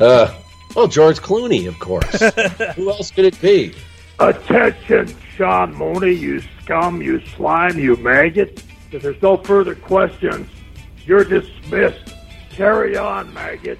uh, well, George Clooney, of course. Who else could it be? Attention, Sean Mooney, you scum, you slime, you maggot. If there's no further questions, you're dismissed. Carry on, maggot.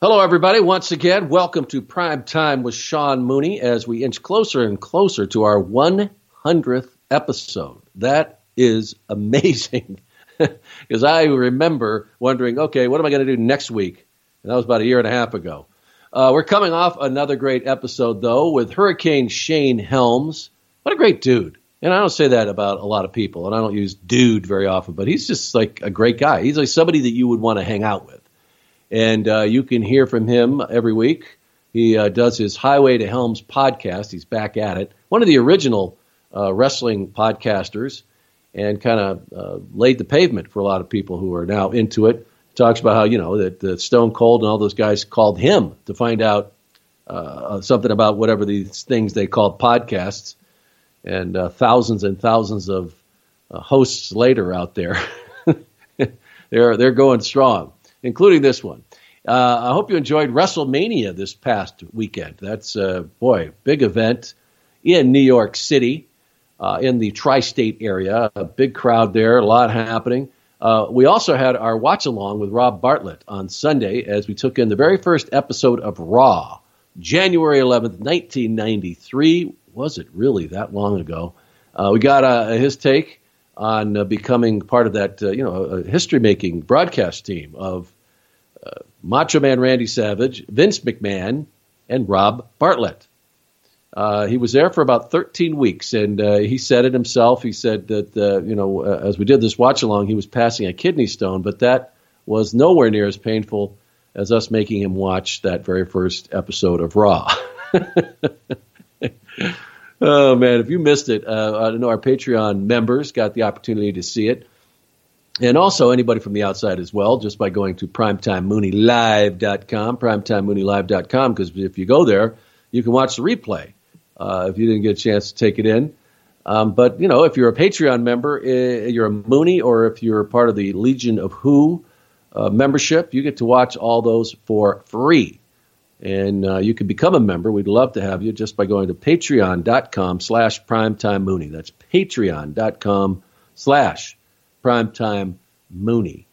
Hello, everybody. Once again, welcome to Prime Time with Sean Mooney as we inch closer and closer to our 100th episode. That is amazing because I remember wondering, okay, what am I going to do next week? And that was about a year and a half ago. Uh, we're coming off another great episode, though, with Hurricane Shane Helms. What a great dude. And I don't say that about a lot of people, and I don't use dude very often, but he's just like a great guy. He's like somebody that you would want to hang out with. And uh, you can hear from him every week. He uh, does his Highway to Helms podcast. He's back at it. One of the original uh, wrestling podcasters and kind of uh, laid the pavement for a lot of people who are now into it. Talks about how, you know, that, that Stone Cold and all those guys called him to find out uh, something about whatever these things they called podcasts. And uh, thousands and thousands of hosts later out there, they're, they're going strong including this one. Uh, I hope you enjoyed WrestleMania this past weekend. That's, uh, boy, big event in New York City, uh, in the tri state area. A big crowd there, a lot happening. Uh, we also had our watch along with Rob Bartlett on Sunday as we took in the very first episode of Raw, January 11th, 1993. Was it really that long ago? Uh, we got uh, his take on uh, becoming part of that, uh, you know, history making broadcast team of uh, Macho Man Randy Savage, Vince McMahon, and Rob Bartlett. Uh, he was there for about 13 weeks, and uh, he said it himself. He said that, uh, you know, as we did this watch along, he was passing a kidney stone, but that was nowhere near as painful as us making him watch that very first episode of Raw. Oh man, if you missed it, uh, I know our Patreon members got the opportunity to see it, and also anybody from the outside as well, just by going to primetimemooneylive.com, primetimemooneylive.com, because if you go there, you can watch the replay uh, if you didn't get a chance to take it in. Um, but you know, if you're a Patreon member, uh, you're a Mooney, or if you're part of the Legion of Who uh, membership, you get to watch all those for free and uh, you can become a member. We'd love to have you just by going to patreon.com slash primetime Mooney. That's patreon.com slash primetime Mooney.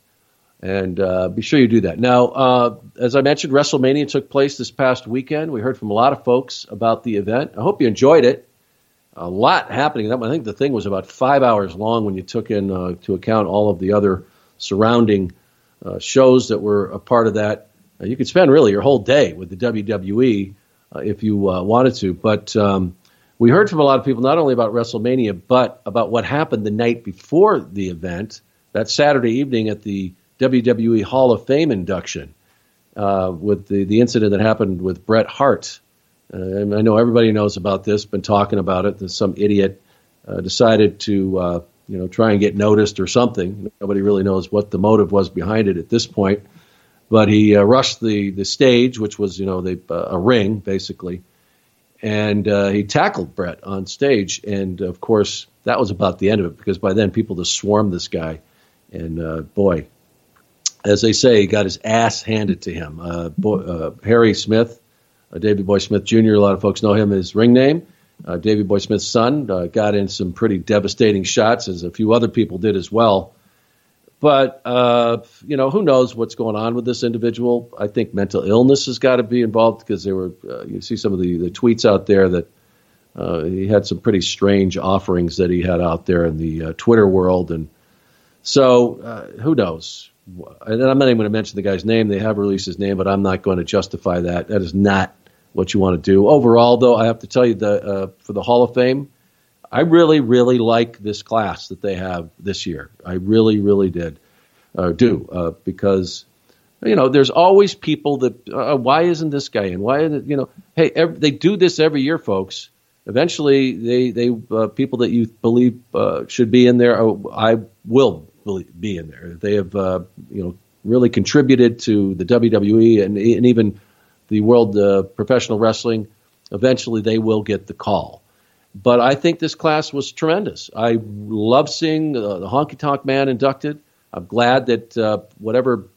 And uh, be sure you do that. Now, uh, as I mentioned, WrestleMania took place this past weekend. We heard from a lot of folks about the event. I hope you enjoyed it. A lot happening. I think the thing was about five hours long when you took into uh, account all of the other surrounding uh, shows that were a part of that uh, you could spend really your whole day with the WWE uh, if you wanted to. But um, we heard from a lot of people not only about WrestleMania, but about what happened the night before the event, that Saturday evening at the WWE Hall of Fame induction, uh, with the, the incident that happened with Bret Hart. Uh, and I know everybody knows about this, been talking about it. That some idiot uh, decided to, you know, try and get noticed or something. Nobody really knows what the motive was behind it at this point but he uh, rushed the the stage, which was you know uh, a ring basically, and uh, he tackled Bret on stage, and of course that was about the end of it because by then people just swarmed this guy, and uh, boy, as they say, he got his ass handed to him. Uh, uh, Harry Smith, Davey Boy Smith Jr. A lot of folks know him as ring name. Davey Boy Smith's son got in some pretty devastating shots, as a few other people did as well. But uh, you know, who knows what's going on with this individual? I think mental illness has got to be involved because there were uh, you see some of the, the tweets out there that uh, he had some pretty strange offerings that he had out there in the uh, Twitter world, and so uh, who knows? And I'm not even going to mention the guy's name. They have released his name, but I'm not going to justify that. That is not what you want to do. Overall, though, I have to tell you that uh, for the Hall of Fame, I really, really like this class that they have this year. I really, really did uh, do uh, because you know there's always people that uh, why isn't this guy in? Why you know? Hey, every, they do this every year, folks. Eventually, they they uh, people that you believe uh, should be in there, oh, I will be in there. They have uh, you know really contributed to the WWE and, and even the world professional wrestling. Eventually, they will get the call. But I think this class was tremendous. I love seeing uh, the Honky Tonk Man inducted. I'm glad that uh, whatever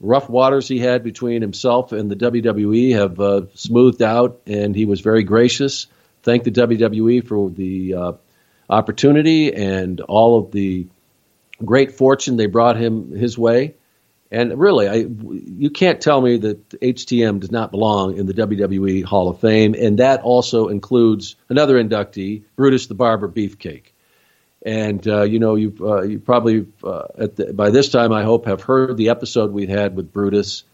rough waters he had between himself and the WWE have uh, smoothed out, and he was very gracious. Thank the WWE for the uh, opportunity and all of the great fortune they brought him his way. And really, I, you can't tell me that HTM does not belong in the WWE Hall of Fame, and that also includes another inductee, Brutus the Barber Beefcake. And uh, you know, you've uh, you probably uh, the, by this time, I hope, have heard the episode we had with Brutus.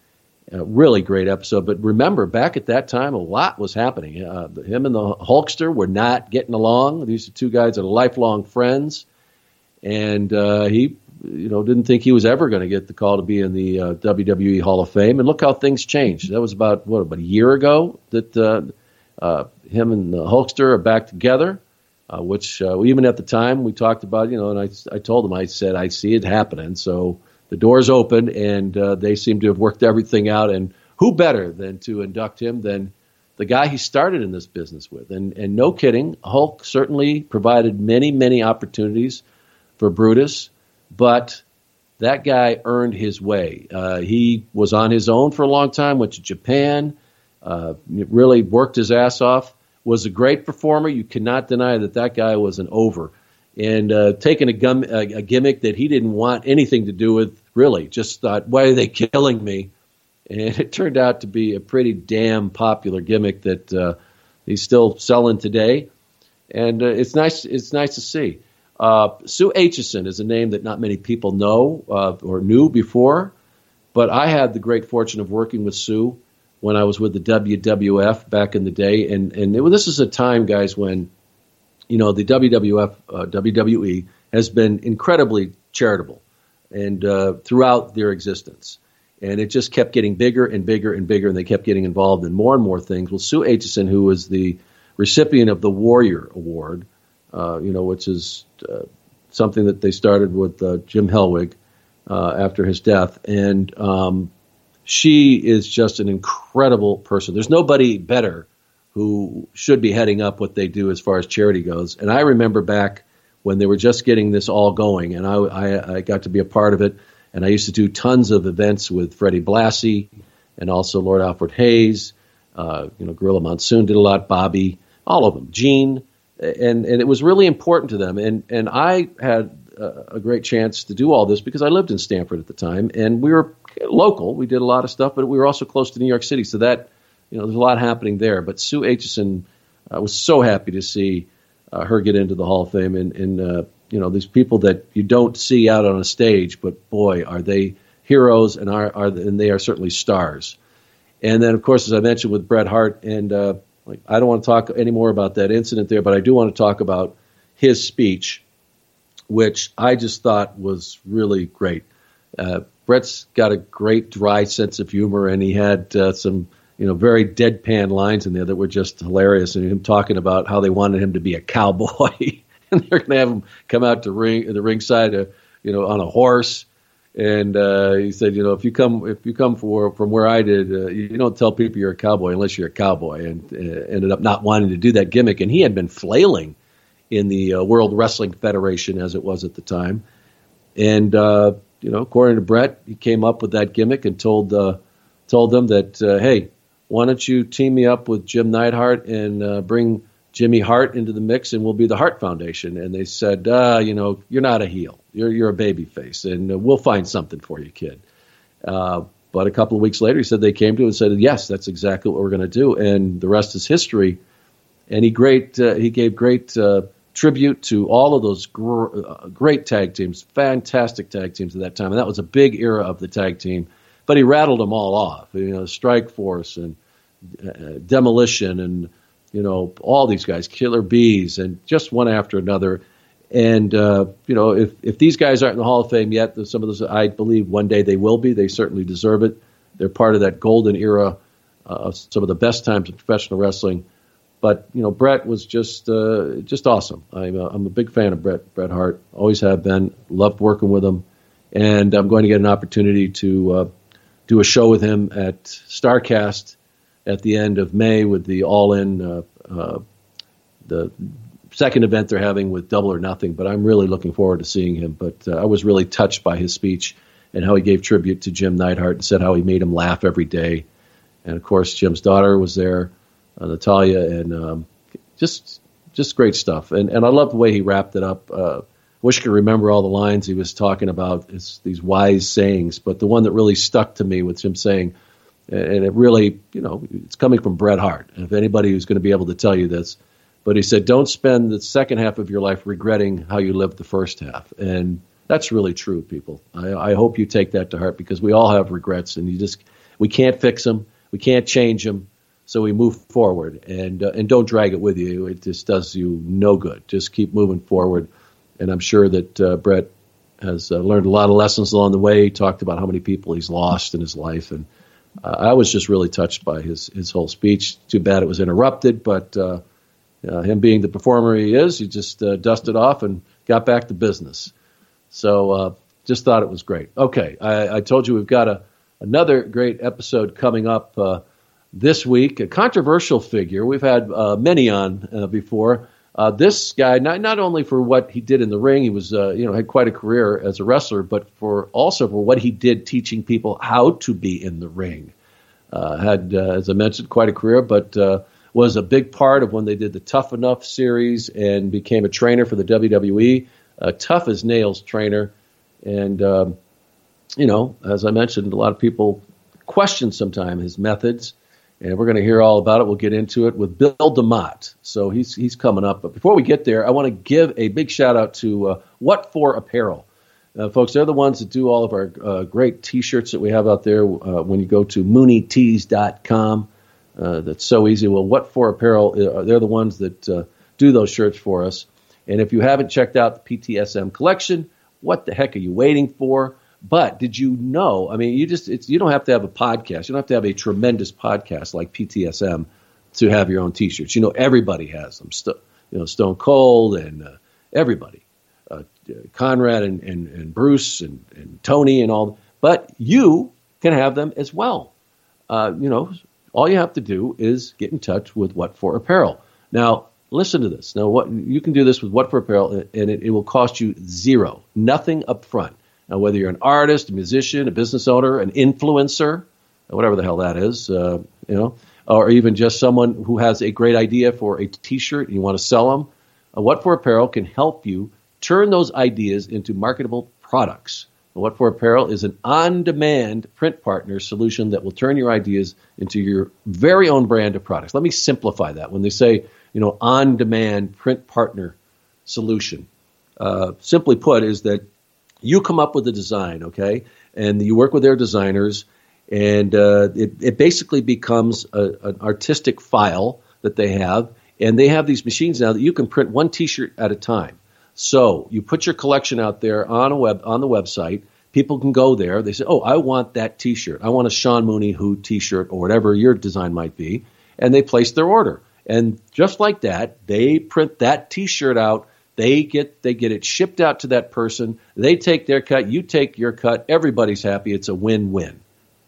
A really great episode. But remember, back at that time, a lot was happening. Uh, him and the Hulkster were not getting along. These are two guys that are lifelong friends, and uh, he you know, didn't think he was ever going to get the call to be in the uh, WWE Hall of Fame. And look how things changed. That was about what about a year ago that uh, uh, him and the Hulkster are back together. Uh, which uh, even at the time we talked about, you know, and I, I told him, I said, I see it happening. So the doors open, and uh, they seem to have worked everything out. And who better than to induct him than the guy he started in this business with? And and no kidding, Hulk certainly provided many many opportunities for Brutus but that guy earned his way. Uh, he was on his own for a long time, went to Japan, uh, really worked his ass off, was a great performer. You cannot deny that that guy was an over. And uh, taking a, gum, a, a gimmick that he didn't want anything to do with, really, just thought, why are they killing me? And it turned out to be a pretty damn popular gimmick that uh, he's still selling today. And uh, it's nice. It's nice to see. Uh, Sue Aitchison is a name that not many people know uh, or knew before, but I had the great fortune of working with Sue when I was with the WWF back in the day, and and it, this is a time, guys, when you know the WWF uh, WWE has been incredibly charitable, and uh, throughout their existence. And it just kept getting bigger and bigger and bigger, and they kept getting involved in more and more things. Well, Sue Aitchison, who was the recipient of the Warrior Award, uh, you know, which is something that they started with uh, Jim Hellwig uh, after his death, and um, she is just an incredible person. There's nobody better who should be heading up what they do as far as charity goes. And I remember back when they were just getting this all going, and I, I, I got to be a part of it. And I used to do tons of events with Freddie Blassie and also Lord Alfred Hayes. Uh, you know, Gorilla Monsoon did a lot. Bobby, all of them. Gene and and it was really important to them. And and I had a, a great chance to do all this because I lived in Stamford at the time, and we were local. We did a lot of stuff, but we were also close to New York City, so that you know there's a lot happening there. But Sue Aitchison, I was so happy to see uh, her get into the Hall of Fame, and, and uh, you know these people that you don't see out on a stage, but boy, are they heroes and are, are and they are certainly stars. And then, of course, as I mentioned with Bret Hart and uh, like, I don't want to talk any more about that incident there, but I do want to talk about his speech, which I just thought was really great. Uh, Bret's got a great dry sense of humor, and he had uh, some you know very deadpan lines in there that were just hilarious. And him talking about how they wanted him to be a cowboy, and they're going to have him come out to ring the ringside, uh, you know, on a horse and uh, he said, you know, if you come if you come for, from where I did, uh, you don't tell people you're a cowboy unless you're a cowboy. And uh, ended up not wanting to do that gimmick. And he had been flailing in the uh, World Wrestling Federation as it was at the time. And uh, you know, according to Bret, he came up with that gimmick and told uh, told them that, hey, why don't you team me up with Jim Neidhart and bring Jimmy Hart into the mix, and we'll be the Hart Foundation. And they said, uh, you know, you're not a heel. You're you're a baby face, and uh, we'll find something for you, kid. Uh, but a couple of weeks later, he said they came to him and said, yes, that's exactly what we're going to do, and the rest is history. and he great uh, he gave great uh, tribute to all of those gr- uh, great tag teams, fantastic tag teams at that time, and that was a big era of the tag team. But he rattled them all off, you know, Strike Force and Demolition, and you know all these guys, Killer Bees, and just one after another. And uh, you know, if if these guys aren't in the Hall of Fame yet, some of those I believe one day they will be. They certainly deserve it. They're part of that golden era uh, of some of the best times of professional wrestling. But you know, Bret was just uh, just awesome. I'm a, I'm a big fan of Brett Bret Hart. Always have been. Loved working with him, and I'm going to get an opportunity to uh, do a show with him at Starcast at the end of May with the All In uh, uh, the second event they're having with Double or Nothing. But I'm really looking forward to seeing him. But uh, I was really touched by his speech and how he gave tribute to Jim Neidhart and said how he made him laugh every day. And of course, Jim's daughter was there uh, Natalya, and um, just just great stuff. And and I love the way he wrapped it up. Uh, wish I could remember all the lines he was talking about. These wise sayings, but the one that really stuck to me was him saying, and it really, you know, it's coming from Bret Hart. If anybody who's going to be able to tell you this, but he said, don't spend the second half of your life regretting how you lived the first half. And that's really true, people. I, I hope you take that to heart because we all have regrets, and you just we can't fix them, we can't change them so we move forward and uh, and don't drag it with you. It just does you no good. Just keep moving forward. And I'm sure that uh, Bret has uh, learned a lot of lessons along the way. He talked about how many people he's lost in his life, and uh, I was just really touched by his his whole speech. Too bad it was interrupted, but uh, uh, him being the performer he is, he just dusted off and got back to business. So just thought it was great. Okay, I, I told you we've got a another great episode coming up this week, a controversial figure. We've had uh, many on uh, before. Uh, this guy, not not only for what he did in the ring, he was uh, you know had quite a career as a wrestler, but for also for what he did teaching people how to be in the ring. Uh, had, uh, as I mentioned, quite a career, but was a big part of when they did the Tough Enough series and became a trainer for the WWE. tough as nails trainer, and um, you know, as I mentioned, a lot of people question sometimes his methods and we're going to hear all about it. We'll get into it with Bill DeMott. So he's he's coming up. But before we get there, I want to give a big shout out to uh, What For Apparel. Uh, folks, they're the ones that do all of our uh, great T-shirts that we have out there. Uh, when you go to mooneytees.com, uh, that's so easy. Well, What For Apparel, uh, they're the ones that do those shirts for us. And if you haven't checked out the PTSM collection, what the heck are you waiting for? But did you know? I mean, you just it's you don't have to have a podcast. You don't have to have a tremendous podcast like PTSM to have your own T-shirts. You know, everybody has them. St- you know, Stone Cold and uh, everybody, uh, Conrad and, and, and Bruce and, and Tony and all. But you can have them as well. Uh, you know, all you have to do is get in touch with What for Apparel. Now, listen to this. Now, what you can do this with What for Apparel, and it, it will cost you zero, nothing up front. Now, whether you're an artist, a musician, a business owner, an influencer, whatever the hell that is, uh, you know, or even just someone who has a great idea for a T-shirt and you want to sell them, uh, What for Apparel can help you turn those ideas into marketable products. What for Apparel is an on-demand print partner solution that will turn your ideas into your very own brand of products. Let me simplify that. When they say, you know, on-demand print partner solution, uh, simply put, is that you come up with a design, okay, and you work with their designers, and uh, it, it basically becomes a, an artistic file that they have, and they have these machines now that you can print one T-shirt at a time. So you put your collection out there on a web on the website. People can go there. They say, "Oh, I want that T-shirt. I want a Sean Mooney Who T-shirt or whatever your design might be," and they place their order. And just like that, they print that T-shirt out they get they get it shipped out to that person. They take their cut. You take your cut. Everybody's happy. It's a win-win.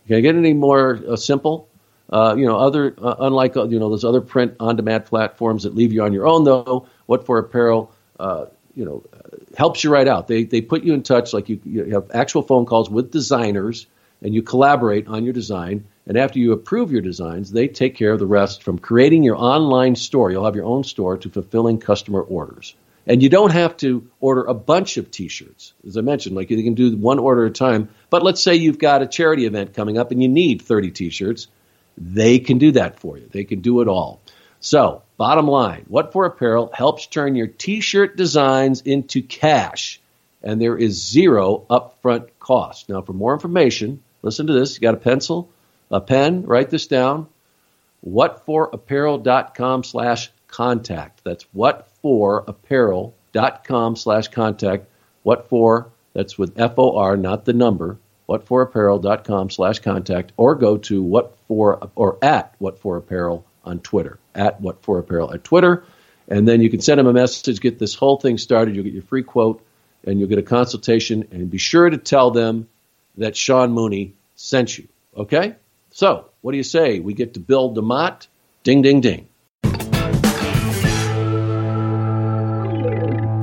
Can I get any more uh, simple? Uh, you know, other uh, unlike uh, you know those other print on-demand platforms that leave you on your own, though. What for apparel, uh, you know, helps you right out. They they put you in touch like you, you have actual phone calls with designers, and you collaborate on your design. And after you approve your designs, they take care of the rest from creating your online store. You'll have your own store to fulfilling customer orders. And you don't have to order a bunch of T-shirts, as I mentioned. Like you can do one order at a time. But let's say you've got a charity event coming up and you need 30 T-shirts. They can do that for you. They can do it all. So, bottom line, What For Apparel helps turn your t-shirt designs into cash, and there is zero upfront cost. Now, for more information, listen to this. You got a pencil, a pen? Write this down. Whatforapparel.com slash contact. That's whatforapparel.com slash contact. What for? That's with F O R, not the number. Whatforapparel.com slash contact, or go to what for or at what for apparel on Twitter at what for apparel at Twitter, and then you can send them a message. Get this whole thing started. You'll get your free quote, and you'll get a consultation. And be sure to tell them that Sean Mooney sent you. Okay? So, what do you say? We get to build the DeMott. Ding, ding, ding.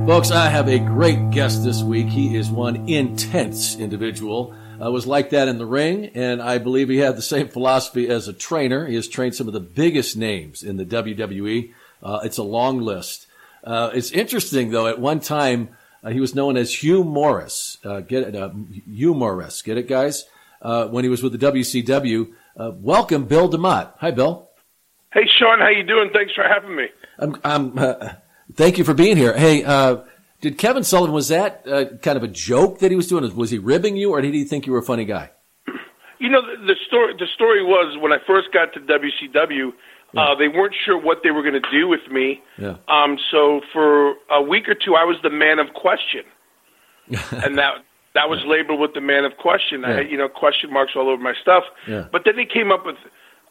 Folks, I have a great guest this week. He is one intense individual. Uh, was like that in the ring, and I believe he had the same philosophy as a trainer. He has trained some of the biggest names in the WWE. Uh, it's a long list. Uh, it's interesting, though. At one time, uh, he was known as Hugh Morrus. Uh, get it, uh, Hugh Morrus. Get it, guys? when he was with the WCW. welcome, Bill DeMott. Hi, Bill. Hey, Sean. How you doing? Thanks for having me. I'm, I'm Thank you for being here. Hey, uh, did Kevin Sullivan was that uh, kind of a joke that he was doing? Was he ribbing you, or did he think you were a funny guy? You know, the, the story. The story was when I first got to WCW, yeah. uh, they weren't sure what they were going to do with me. Yeah. Um, so for a week or two, I was the man of question, and that that was labeled with the man of question. Yeah. I had you know question marks all over my stuff. Yeah. But then they came up with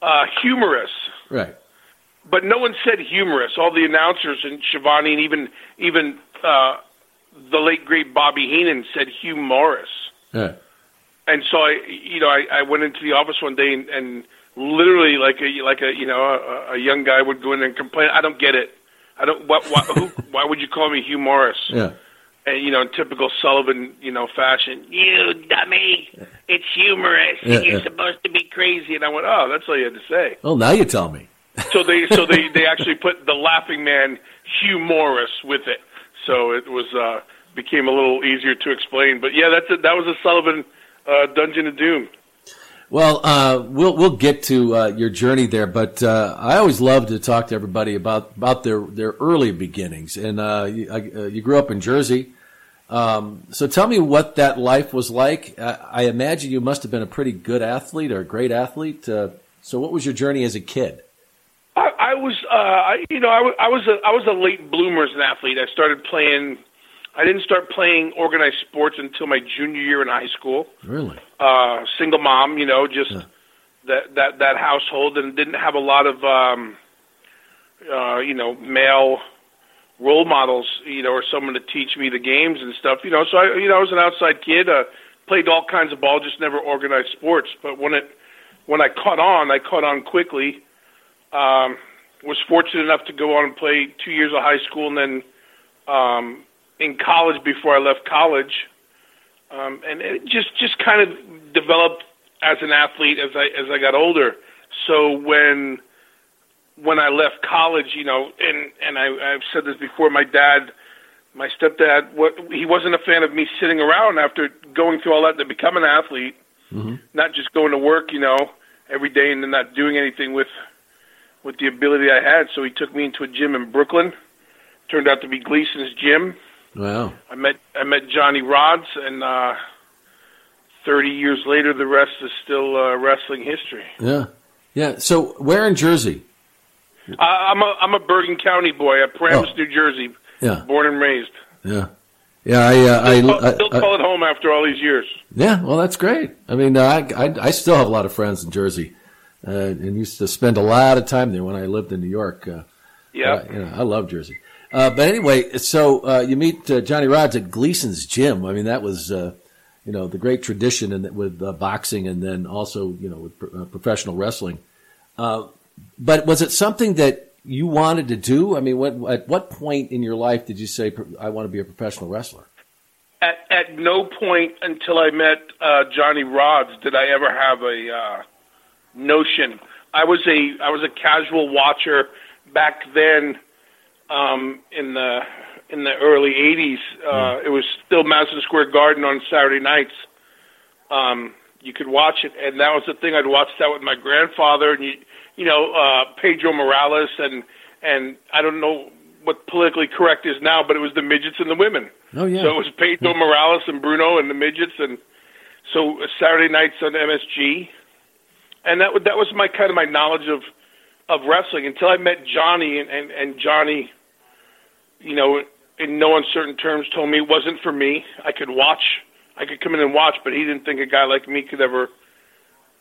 uh, humorous. Right but no one said humorous. All the announcers and Schiavone and even even uh, the late great Bobby Heenan said Hugh Morrus. Yeah. And so I, you know, I, I went into the office one day and, and literally like a like a you know a, a young guy would go in and complain. I don't get it. I don't. What? Why, who, why would you call me Hugh Morrus? Yeah. And you know, in typical Sullivan, you know, fashion, you dummy, it's humorous. Yeah, You're yeah. supposed to be crazy. And I went, oh, that's all you had to say. Well, now you tell me so they so they they actually put the laughing man Hugh Morrus with it. So it was uh became a little easier to explain. But yeah, that's a, that was a Sullivan uh, Dungeon of Doom. Well, uh, we'll we'll get to uh, your journey there, but uh, I always love to talk to everybody about about their their early beginnings. And uh, you, uh, you, grew up in Jersey, um, so tell me what that life was like. I imagine you must have been a pretty good athlete or a great athlete. so, what was your journey as a kid? I, I was, uh, I, you know, I, w- I was a, I was a late bloomer as an athlete. I started playing. I didn't start playing organized sports until my junior year in high school. Really? Uh, single mom, you know, just yeah. that that that household, and didn't have a lot of, um, uh, you know, male role models, you know, or someone to teach me the games and stuff, you know. So I, you know, I was an outside kid, uh, played all kinds of ball, just never organized sports. But when it when I caught on, I caught on quickly um, was fortunate enough to go on and play two years of high school, and then um, in college before I left college, um, and it just just kind of developed as an athlete as I as I got older. So when when I left college, you know, and and I, I've said this before, my dad, my stepdad, what he wasn't a fan of me sitting around after going through all that to become an athlete, mm-hmm. not just going to work, you know, every day and then not doing anything with with the ability I had. So he took me into a gym in Brooklyn. Turned out to be Gleason's gym. Wow. I met I met Johnny Rodz, and uh, thirty years later, the rest is still uh, wrestling history. Yeah, yeah. So where in Jersey? Uh, I'm a I'm a Bergen County boy, at Paramus, oh. New Jersey. Yeah, born and raised. Yeah. Yeah, I, uh, I, still, I, still call it home after all these years. Yeah, well, that's great. I mean, I, I, I still have a lot of friends in Jersey uh, and used to spend a lot of time there when I lived in New York. Uh, yeah, uh, you know, I love Jersey. Uh, but anyway, so uh, you meet uh, Johnny Rodz at Gleason's gym. I mean, that was uh, you know the great tradition in, with uh, boxing, and then also you know with pro- uh, professional wrestling. Uh, but was it something that you wanted to do? I mean, what, at what point in your life did you say, "I want to be a professional wrestler"? At, at no point until I met uh, Johnny Rodz did I ever have a uh, notion. I was a I was a casual watcher back then um, in the in the early '80s. Uh, it was still Madison Square Garden on Saturday nights. Um, you could watch it, and that was the thing. I'd watch that with my grandfather, and you you know uh, Pedro Morales and and I don't know what politically correct is now, but it was the midgets and the women. Oh yeah. So it was Pedro Morales and Bruno and the midgets, and so uh, Saturday nights on MSG, and that that was my kind of my knowledge of of wrestling until I met Johnny, and and, and Johnny, you know, in no uncertain terms, told me it wasn't for me. I could watch, I could come in and watch, but he didn't think a guy like me could ever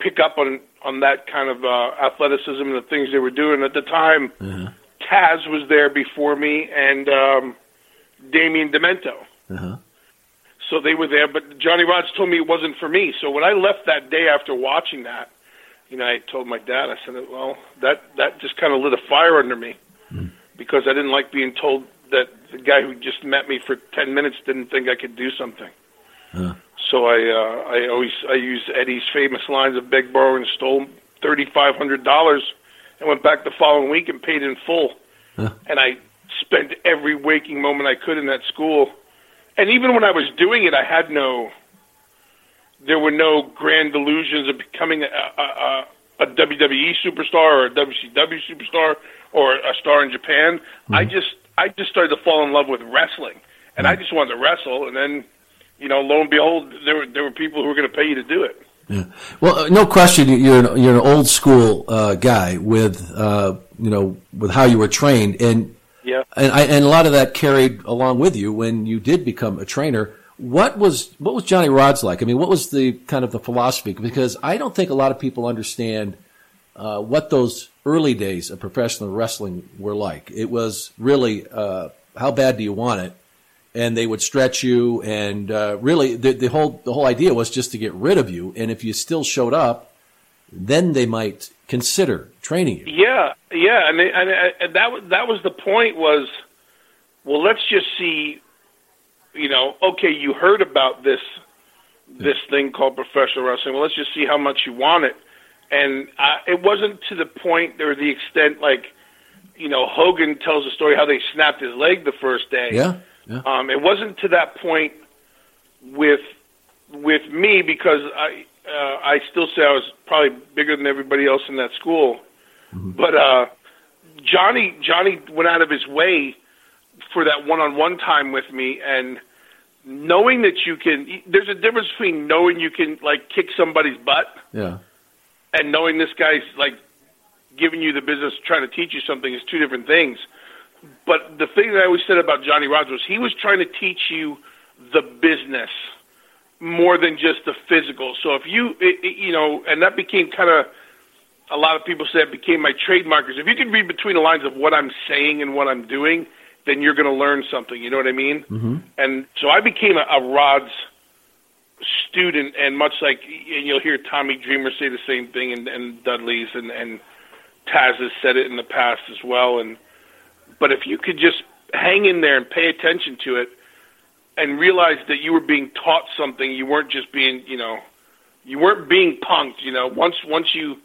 pick up on on that kind of uh, athleticism and the things they were doing at the time. Uh-huh. Taz was there before me, and um, Damien Demento. Uh-huh. So they were there, but Johnny Rodz told me it wasn't for me. So when I left that day after watching that, you know, I told my dad, I said, well, that that just kind of lit a fire under me because I didn't like being told that the guy who just met me for ten minutes didn't think I could do something. Huh. So I uh, I always I used Eddie's famous lines of beg, borrow, and stole thirty five hundred dollars, and went back the following week and paid in full. Huh. And I spent every waking moment I could in that school. And even when I was doing it, I had no. There were no grand delusions of becoming a, a, a, WWE superstar or a WCW superstar or a star in Japan. I just I just started to fall in love with wrestling, and I just wanted to wrestle. And then, you know, lo and behold, there were there were people who were going to pay you to do it. Yeah. Well, uh, no question, you're an, you're an old school uh, guy with uh, you know with how you were trained, and Yeah. and I, and a lot of that carried along with you when you did become a trainer. What was what was Johnny Rodz like? I mean, what was the kind of the philosophy? Because I don't think a lot of people understand uh, what those early days of professional wrestling were like. It was really uh, how bad do you want it? And they would stretch you, and uh, really the, the whole the whole idea was just to get rid of you. And if you still showed up, then they might consider training you. Yeah, yeah, and, they, and, and that was that was the point. Was well, let's just see. You know, okay, you heard about this this thing called professional wrestling. Well, let's just see how much you want it. And uh, it wasn't to the point or the extent like, you know, Hogan tells the story how they snapped his leg the first day. Yeah, yeah. Um, it wasn't to that point with with me because I uh, I still say I was probably bigger than everybody else in that school. But uh, Johnny Johnny went out of his way for that one-on-one time with me and knowing that you can there's a difference between knowing you can like kick somebody's butt Yeah. and knowing this guy's like giving you the business trying to teach you something is two different things but the thing that I always said about Johnny Rogers was he was trying to teach you the business more than just the physical. So if you, it, it, you know, and that became kind of, a lot of people say it became my trademarkers. If you can read between the lines of what I'm saying and what I'm doing, then you're going to learn something. You know what I mean? Mm-hmm. And so I became a, a Rodz student, and much like, and you'll hear Tommy Dreamer say the same thing, and, and Dudley's, and, and Taz has said it in the past as well. And but if you could just hang in there and pay attention to it, and realize that you were being taught something, you weren't just being, you know, you weren't being punked. You know, once once you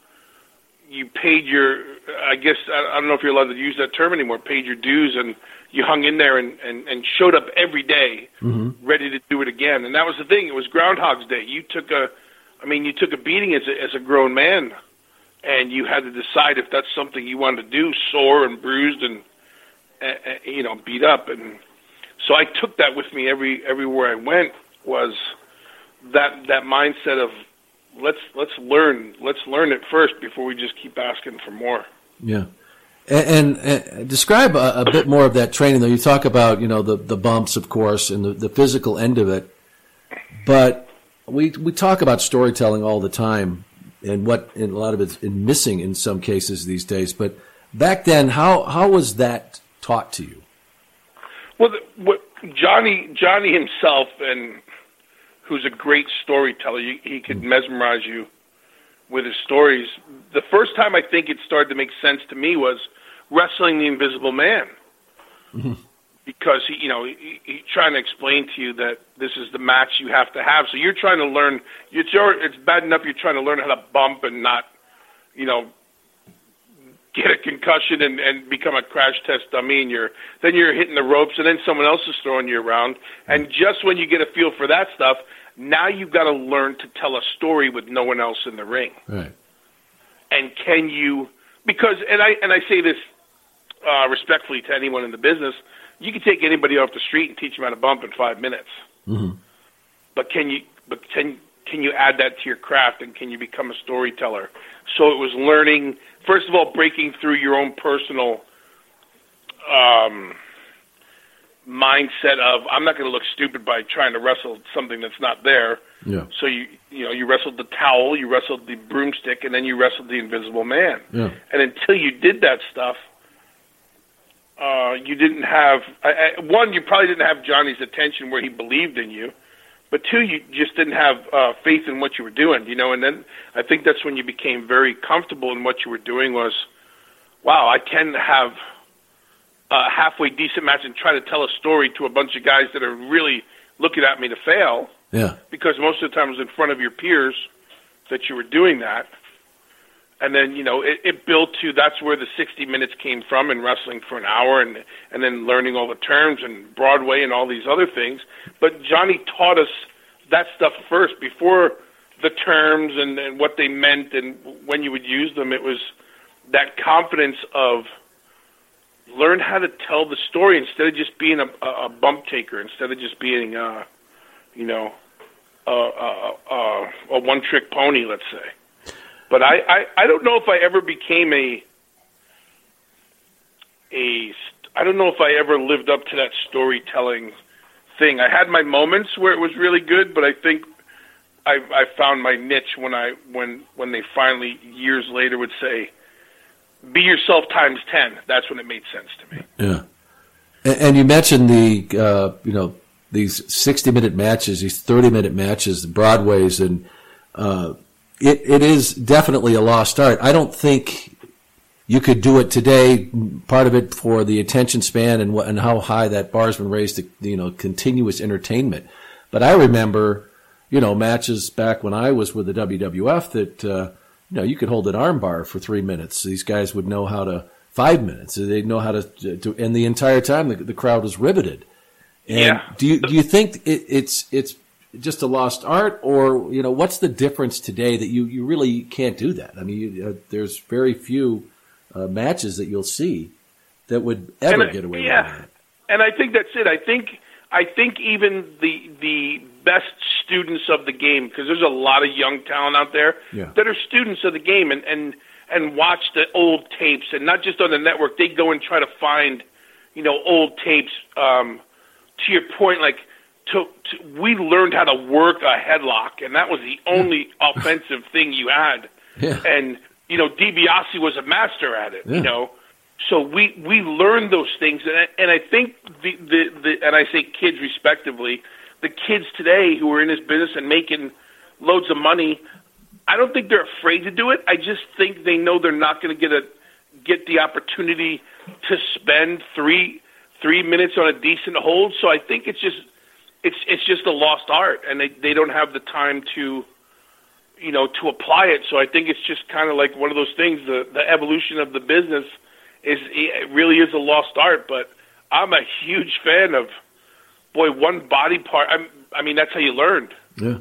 you paid your, I guess I, I don't know if you're allowed to use that term anymore. Paid your dues, and you hung in there and and, and showed up every day Mm-hmm. ready to do it again. And that was the thing. It was Groundhog's Day. You took a, I mean, you took a beating as a, as a grown man, and you had to decide if that's something you wanted to do, sore and bruised and, uh, uh, you know, beat up. And so I took that with me every everywhere I went. Was that that mindset of let's let's learn let's learn it first before we just keep asking for more. Yeah. And, and, and describe a, a bit more of that training, though. You talk about, you know, the, the bumps, of course, and the, the physical end of it. But we, we talk about storytelling all the time and what, and a lot of it's missing in some cases these days. But back then, how, how was that taught to you? Well, the, what Johnny Johnny himself, and who's a great storyteller, he, he could mesmerize you with his stories. The first time I think it started to make sense to me was wrestling the Invisible Man, mm-hmm. because he, you know, he, he trying to explain to you that this is the match you have to have. So you're trying to learn. It's your, it's bad enough you're trying to learn how to bump and not, you know, get a concussion and, and become a crash test dummy and you're then you're hitting the ropes and then someone else is throwing you around and just when you get a feel for that stuff now you've got to learn to tell a story with no one else in the ring Right. and can you because and I and I say this uh, respectfully to anyone in the business, you can take anybody off the street and teach them how to bump in five minutes. Mm-hmm. But can you? But can can you add that to your craft and can you become a storyteller? So it was learning. First of all, breaking through your own personal um, mindset of I'm not going to look stupid by trying to wrestle something that's not there. Yeah. So you you know you wrestled the towel, you wrestled the broomstick, and then you wrestled the Invisible Man. Yeah. And until you did that stuff, uh, you didn't have I, I, one. You probably didn't have Johnny's attention where he believed in you, but two, you just didn't have uh, faith in what you were doing. You know, and then I think that's when you became very comfortable in what you were doing. Was wow, I can have a halfway decent match and try to tell a story to a bunch of guys that are really looking at me to fail Yeah. because most of the time it was in front of your peers that you were doing that. And then, you know, it, it built to that's where the 60 minutes came from and wrestling for an hour and, and then learning all the terms and Broadway and all these other things. But Johnny taught us that stuff first before the terms and, and what they meant and when you would use them. It was that confidence of learn how to tell the story instead of just being a, a, a bump taker, instead of just being, uh, you know, a, a, a, a one trick pony, let's say. But I, I, I don't know if I ever became a a I don't know if I ever lived up to that storytelling thing. I had my moments where it was really good, but I think I, I found my niche when I when when they finally years later would say, "Be yourself times ten. That's when it made sense to me. Yeah. And, and you mentioned the, uh, you know, these 60 minute matches, these 30 minute matches, the Broadways, and, uh, it, it is definitely a lost art. I don't think you could do it today. Part of it for the attention span and what, and how high that bar's been raised to, you know, continuous entertainment. But I remember, you know, matches back when I was with the WWF that, uh, you know, you could hold an armbar for three minutes. These guys would know how to, five minutes. They'd know how to, to and the entire time the, the crowd was riveted. And Yeah. Do you, do you think it, it's, it's just a lost art or, you know, what's the difference today that you, you really can't do that? I mean, you, uh, there's very few, uh, matches that you'll see that would ever I- get away yeah. with that. And I think that's it. I think I think even the the best students of the game, because there's a lot of young talent out there Yeah. that are students of the game and and and watch the old tapes and not just on the network. They go and try to find, you know, old tapes. Um, to your point, like to, to we learned how to work a headlock, and that was the only offensive thing you had. Yeah. And you know, DiBiase was a master at it. Yeah. You know, so we we learned those things, and I, and I think the, the the and I say kids respectively, the kids today who are in this business and making loads of money, I don't think they're afraid to do it. I just think they know they're not going to get a get the opportunity to spend three three minutes on a decent hold. So I think it's just it's it's just a lost art, and they they don't have the time to you know to apply it. So I think it's just kind of like one of those things. The the evolution of the business is it really is a lost art. But I'm a huge fan of boy one body part. I'm, I mean that's how you learned, Yeah.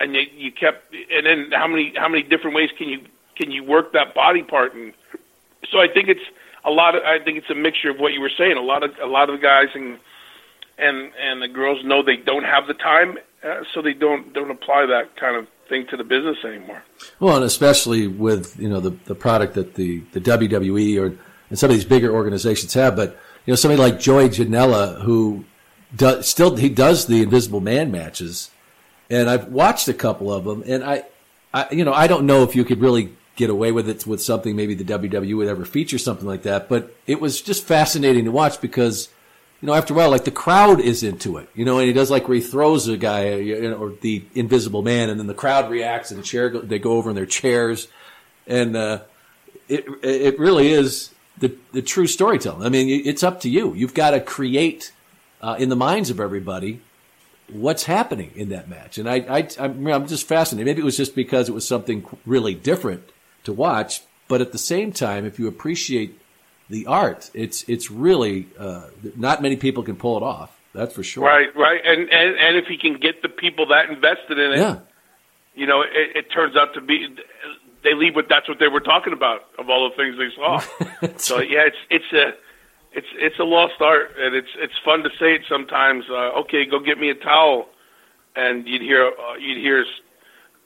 and you, you kept. And then how many how many different ways can you can you work that body part? And so I think it's a lot of. I think it's a mixture of what you were saying. A lot of a lot of the guys and and and the girls know they don't have the time, uh, so they don't don't apply that kind of thing to the business anymore. Well, and especially with you know the the product that the the WWE or and some of these bigger organizations have, but you know somebody like Joey Janela who does still he does the Invisible Man matches, and I've watched a couple of them, and I, I you know I don't know if you could really get away with it with something maybe the WWE would ever feature something like that, but it was just fascinating to watch because you know, after a while, like the crowd is into it, you know, and he does like where he throws a guy, you know, or the invisible man, and then the crowd reacts, and the chair, they go over in their chairs, and uh, it it really is the the true storytelling. I mean, it's up to you. You've got to create uh, in the minds of everybody what's happening in that match, and I, I I'm, I'm just fascinated. Maybe it was just because it was something really different to watch, but at the same time, if you appreciate the art. It's it's really uh, not many people can pull it off. That's for sure. Right, right, and and and if he can get the people that invested in it, Yeah. you know, it, it turns out to be they leave with that's what they were talking about of all the things they saw. so yeah, it's it's a it's it's a lost art, and it's it's fun to say it sometimes. Uh, okay, go get me a towel, and you'd hear uh, you'd hear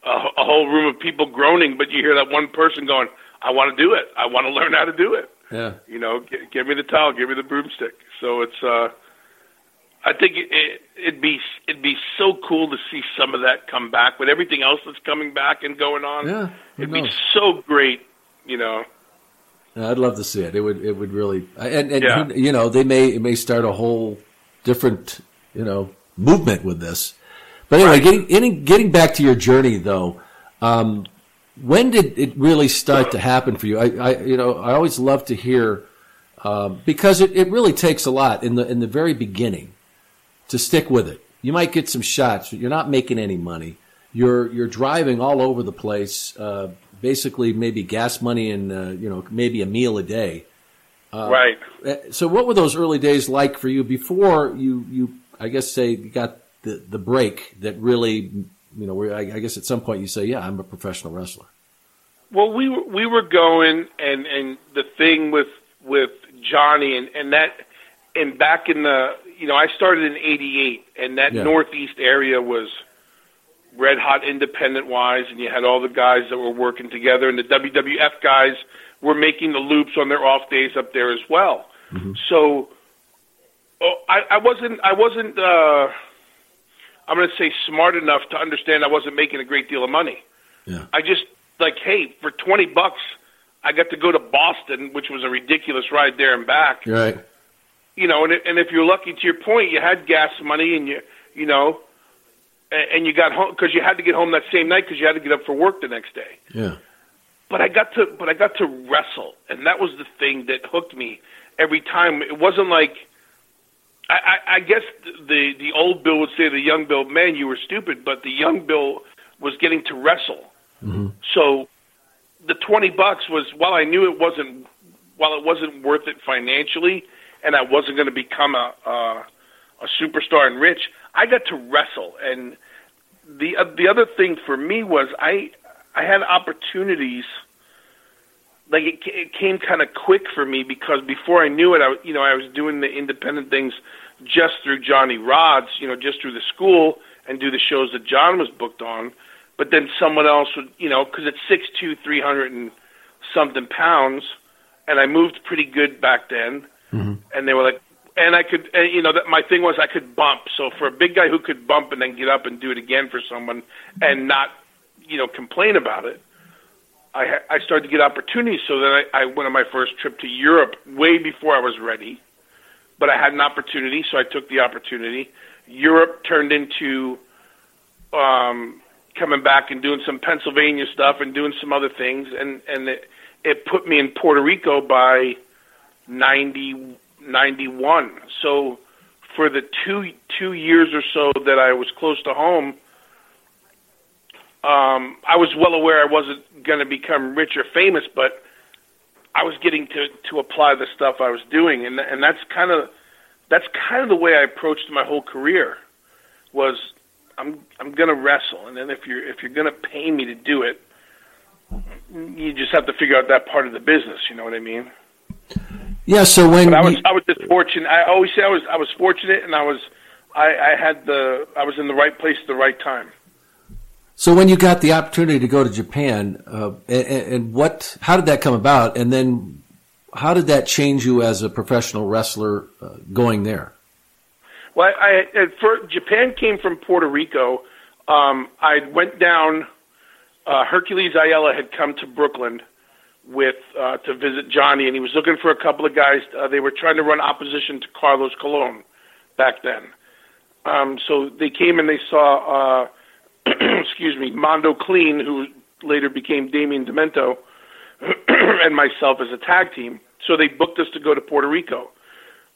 a, a whole room of people groaning, but you hear that one person going, "I want to do it. I want to learn how to do it." Yeah. You know, g- give me the towel, give me the broomstick. So it's uh I think it, it, it'd be it'd be so cool to see some of that come back, with everything else that's coming back and going on. Yeah, it'd be so great, you know. Yeah, I'd love to see it. It would. It would really. And, and Yeah. you know, they may it may start a whole different you know movement with this. But anyway, getting getting getting back to your journey though, um, when did it really start to happen for you? I, I you know I always love to hear um, because it, it really takes a lot in the in the very beginning to stick with it. You might get some shots, but you're not making any money. You're you're driving all over the place. Uh, basically, maybe gas money and uh, you know maybe a meal a day. Uh, Right. uh, So, what were those early days like for you before you you I guess say you got the the break that really you know where I, I guess at some point you say yeah I'm a professional wrestler. Well, we were we were going, and and the thing with with Johnny and and that and back in the you know I started in '88, and that Yeah. northeast area was red hot independent wise, and you had all the guys that were working together, and the WWF guys were making the loops on their off days up there as well. So, oh, I, I wasn't I wasn't uh, I'm going to say smart enough to understand I wasn't making a great deal of money. Yeah. I just like, hey, for twenty bucks, I got to go to Boston, which was a ridiculous ride there and back. Right. You know, and and if you're lucky, to your point, you had gas money, and you you know, and, and you got home because you had to get home that same night because you had to get up for work the next day. Yeah. But I got to but I got to wrestle, and that was the thing that hooked me every time. It wasn't like. I, I, I guess the the old Bill would say to the young Bill, "Man, you were stupid," but the young Bill was getting to wrestle. So the twenty bucks was while I knew it wasn't while it wasn't worth it financially, and I wasn't going to become a, a a superstar and rich. I got to wrestle, and the uh, the other thing for me was I I had opportunities. Like it, it came kind of quick for me because before I knew it, I you know I was doing the independent things just through Johnny Rodz, you know, just through the school and do the shows that John was booked on. But then someone else would, you know, because it's six two, three hundred and something pounds, and I moved pretty good back then. Mm-hmm. And they were like, and I could, and, you know, that my thing was I could bump. So for a big guy who could bump and then get up and do it again for someone and not, you know, complain about it, I I started to get opportunities. So then I, I went on my first trip to Europe way before I was ready, but I had an opportunity, so I took the opportunity. Europe turned into um, coming back and doing some Pennsylvania stuff and doing some other things, and and it, it put me in Puerto Rico by 90, 91. So for the two two years or so that I was close to home, um, I was well aware I wasn't going to become rich or famous, but I was getting to to apply the stuff I was doing, and and that's kind of that's kind of the way I approached my whole career. Was I'm I'm going to wrestle, and then if you're if you're going to pay me to do it, you just have to figure out that part of the business. You know what I mean? Yeah. So when But I was you- I was just fortunate. I always say I was I was fortunate, and I was I, I had the I was in the right place at the right time. So when you got the opportunity to go to Japan, uh, and, and what, how did that come about? And then how did that change you as a professional wrestler uh, going there? Well, I, I first, Japan came from Puerto Rico. Um, I went down. Uh, Hercules Ayala had come to Brooklyn with uh, to visit Johnny, and he was looking for a couple of guys. Uh, they were trying to run opposition to Carlos Colon back then. Um, so they came and they saw, uh, excuse me, Mondo Kleen, who later became Damien Demento, and myself as a tag team. So they booked us to go to Puerto Rico.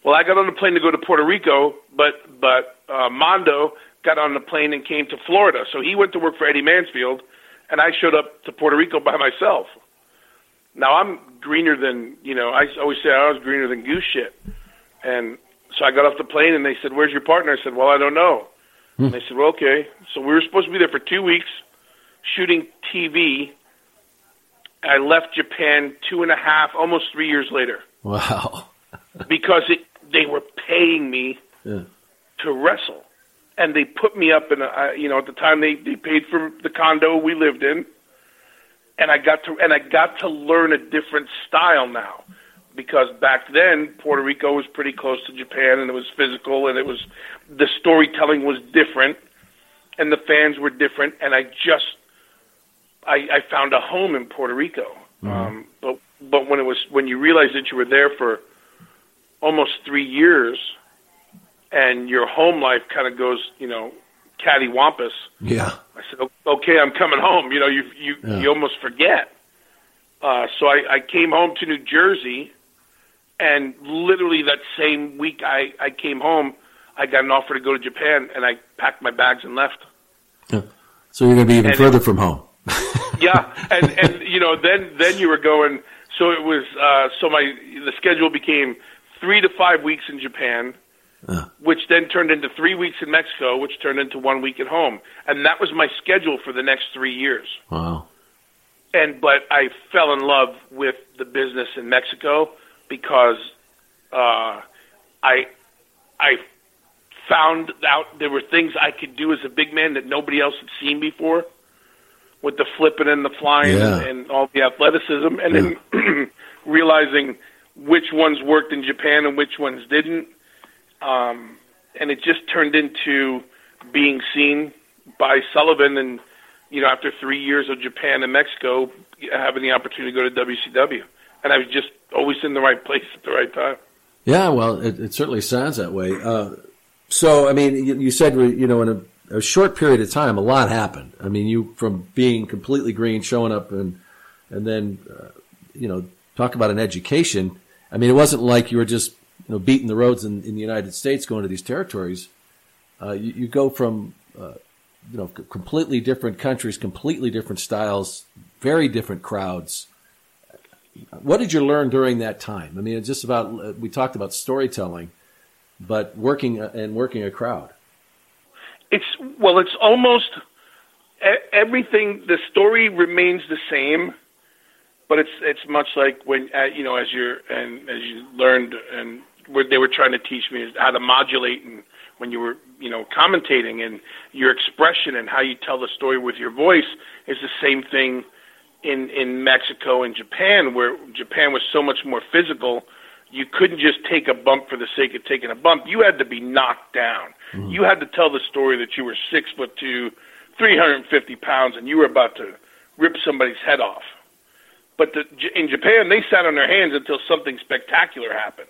Well, I got on the plane to go to Puerto Rico, but but uh, Mondo got on the plane and came to Florida. So he went to work for Eddie Mansfield, and I showed up to Puerto Rico by myself. Now I'm greener than you know. I always say I was greener than goose shit, and so I got off the plane and they said, "Where's your partner?" I said, "Well, I don't know." And they said, "Well, okay." So we were supposed to be there for two weeks, shooting TV, I left Japan two and a half, almost three years later. Wow. because it, they were paying me Yeah. to wrestle, and they put me up in a, you know, at the time they they paid for the condo we lived in, and I got to and I got to learn a different style now. Because back then Puerto Rico was pretty close to Japan, and it was physical, and it was the storytelling was different, and the fans were different, and I just I, I found a home in Puerto Rico. Um, but but when it was when you realized that you were there for almost three years, and your home life kind of goes, you know, cattywampus. Yeah. I said, okay, I'm coming home. You know, you you Yeah. you almost forget. Uh, so I, I came home to New Jersey, and literally that same week I I came home, I got an offer to go to Japan, and I packed my bags and left. Yeah. So you're going to be even And it- further from home. yeah, and and you know then then you were going. So it was uh, so my the schedule became three to five weeks in Japan, which then turned into three weeks in Mexico, which turned into one week at home, and that was my schedule for the next three years. Wow. And but I fell in love with the business in Mexico because uh, I I found out there were things I could do as a big man that nobody else had seen before, with the flipping and the flying Yeah. and all the athleticism, and then realizing which ones worked in Japan and which ones didn't. Um, and it just turned into being seen by Sullivan, and you know, after three years of Japan and Mexico, having the opportunity to go to WCW, and I was just always in the right place at the right time. Yeah, well, it, it certainly sounds that way. Uh, so, I mean, you, you said, you know, in a, a short period of time, a lot happened. I mean, you from being completely green, showing up, and and then, uh, you know, talk about an education. I mean, it wasn't like you were just, you know, beating the roads in, in the United States, going to these territories. Uh, you, you go from, uh, you know, completely different countries, completely different styles, very different crowds. What did you learn during that time? I mean, it's just about uh, we talked about storytelling, but working uh, and working a crowd. It's well, it's almost everything. The story remains the same, but it's it's much like when uh, you know as you're and as you learned and what they were trying to teach me is how to modulate and when you were you know commentating and your expression and how you tell the story with your voice is the same thing in in Mexico and Japan where Japan was so much more physical you couldn't just take a bump for the sake of taking a bump. You had to be knocked down. Mm-hmm. You had to tell the story that you were six foot two 350 pounds and you were about to rip somebody's head off. But the, in Japan they sat on their hands until something spectacular happened.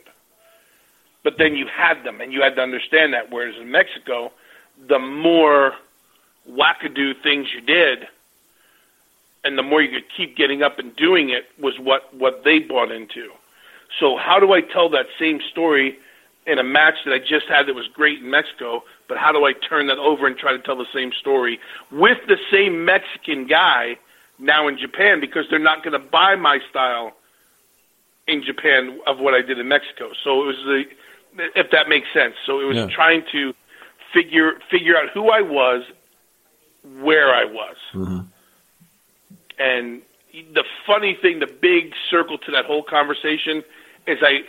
But then you had them and you had to understand that. Whereas in Mexico the more wackadoo things you did and the more you could keep getting up and doing it was what what they bought into. So how do I tell that same story in a match that I just had that was great in Mexico but how do I turn that over and try to tell the same story with the same Mexican guy now in Japan? Because they're not going to buy my style in Japan of what I did in Mexico. So it was the if that makes sense. So it was Yeah. trying to figure figure out who I was where I was. Mm-hmm. And the funny thing, the big circle to that whole conversation is I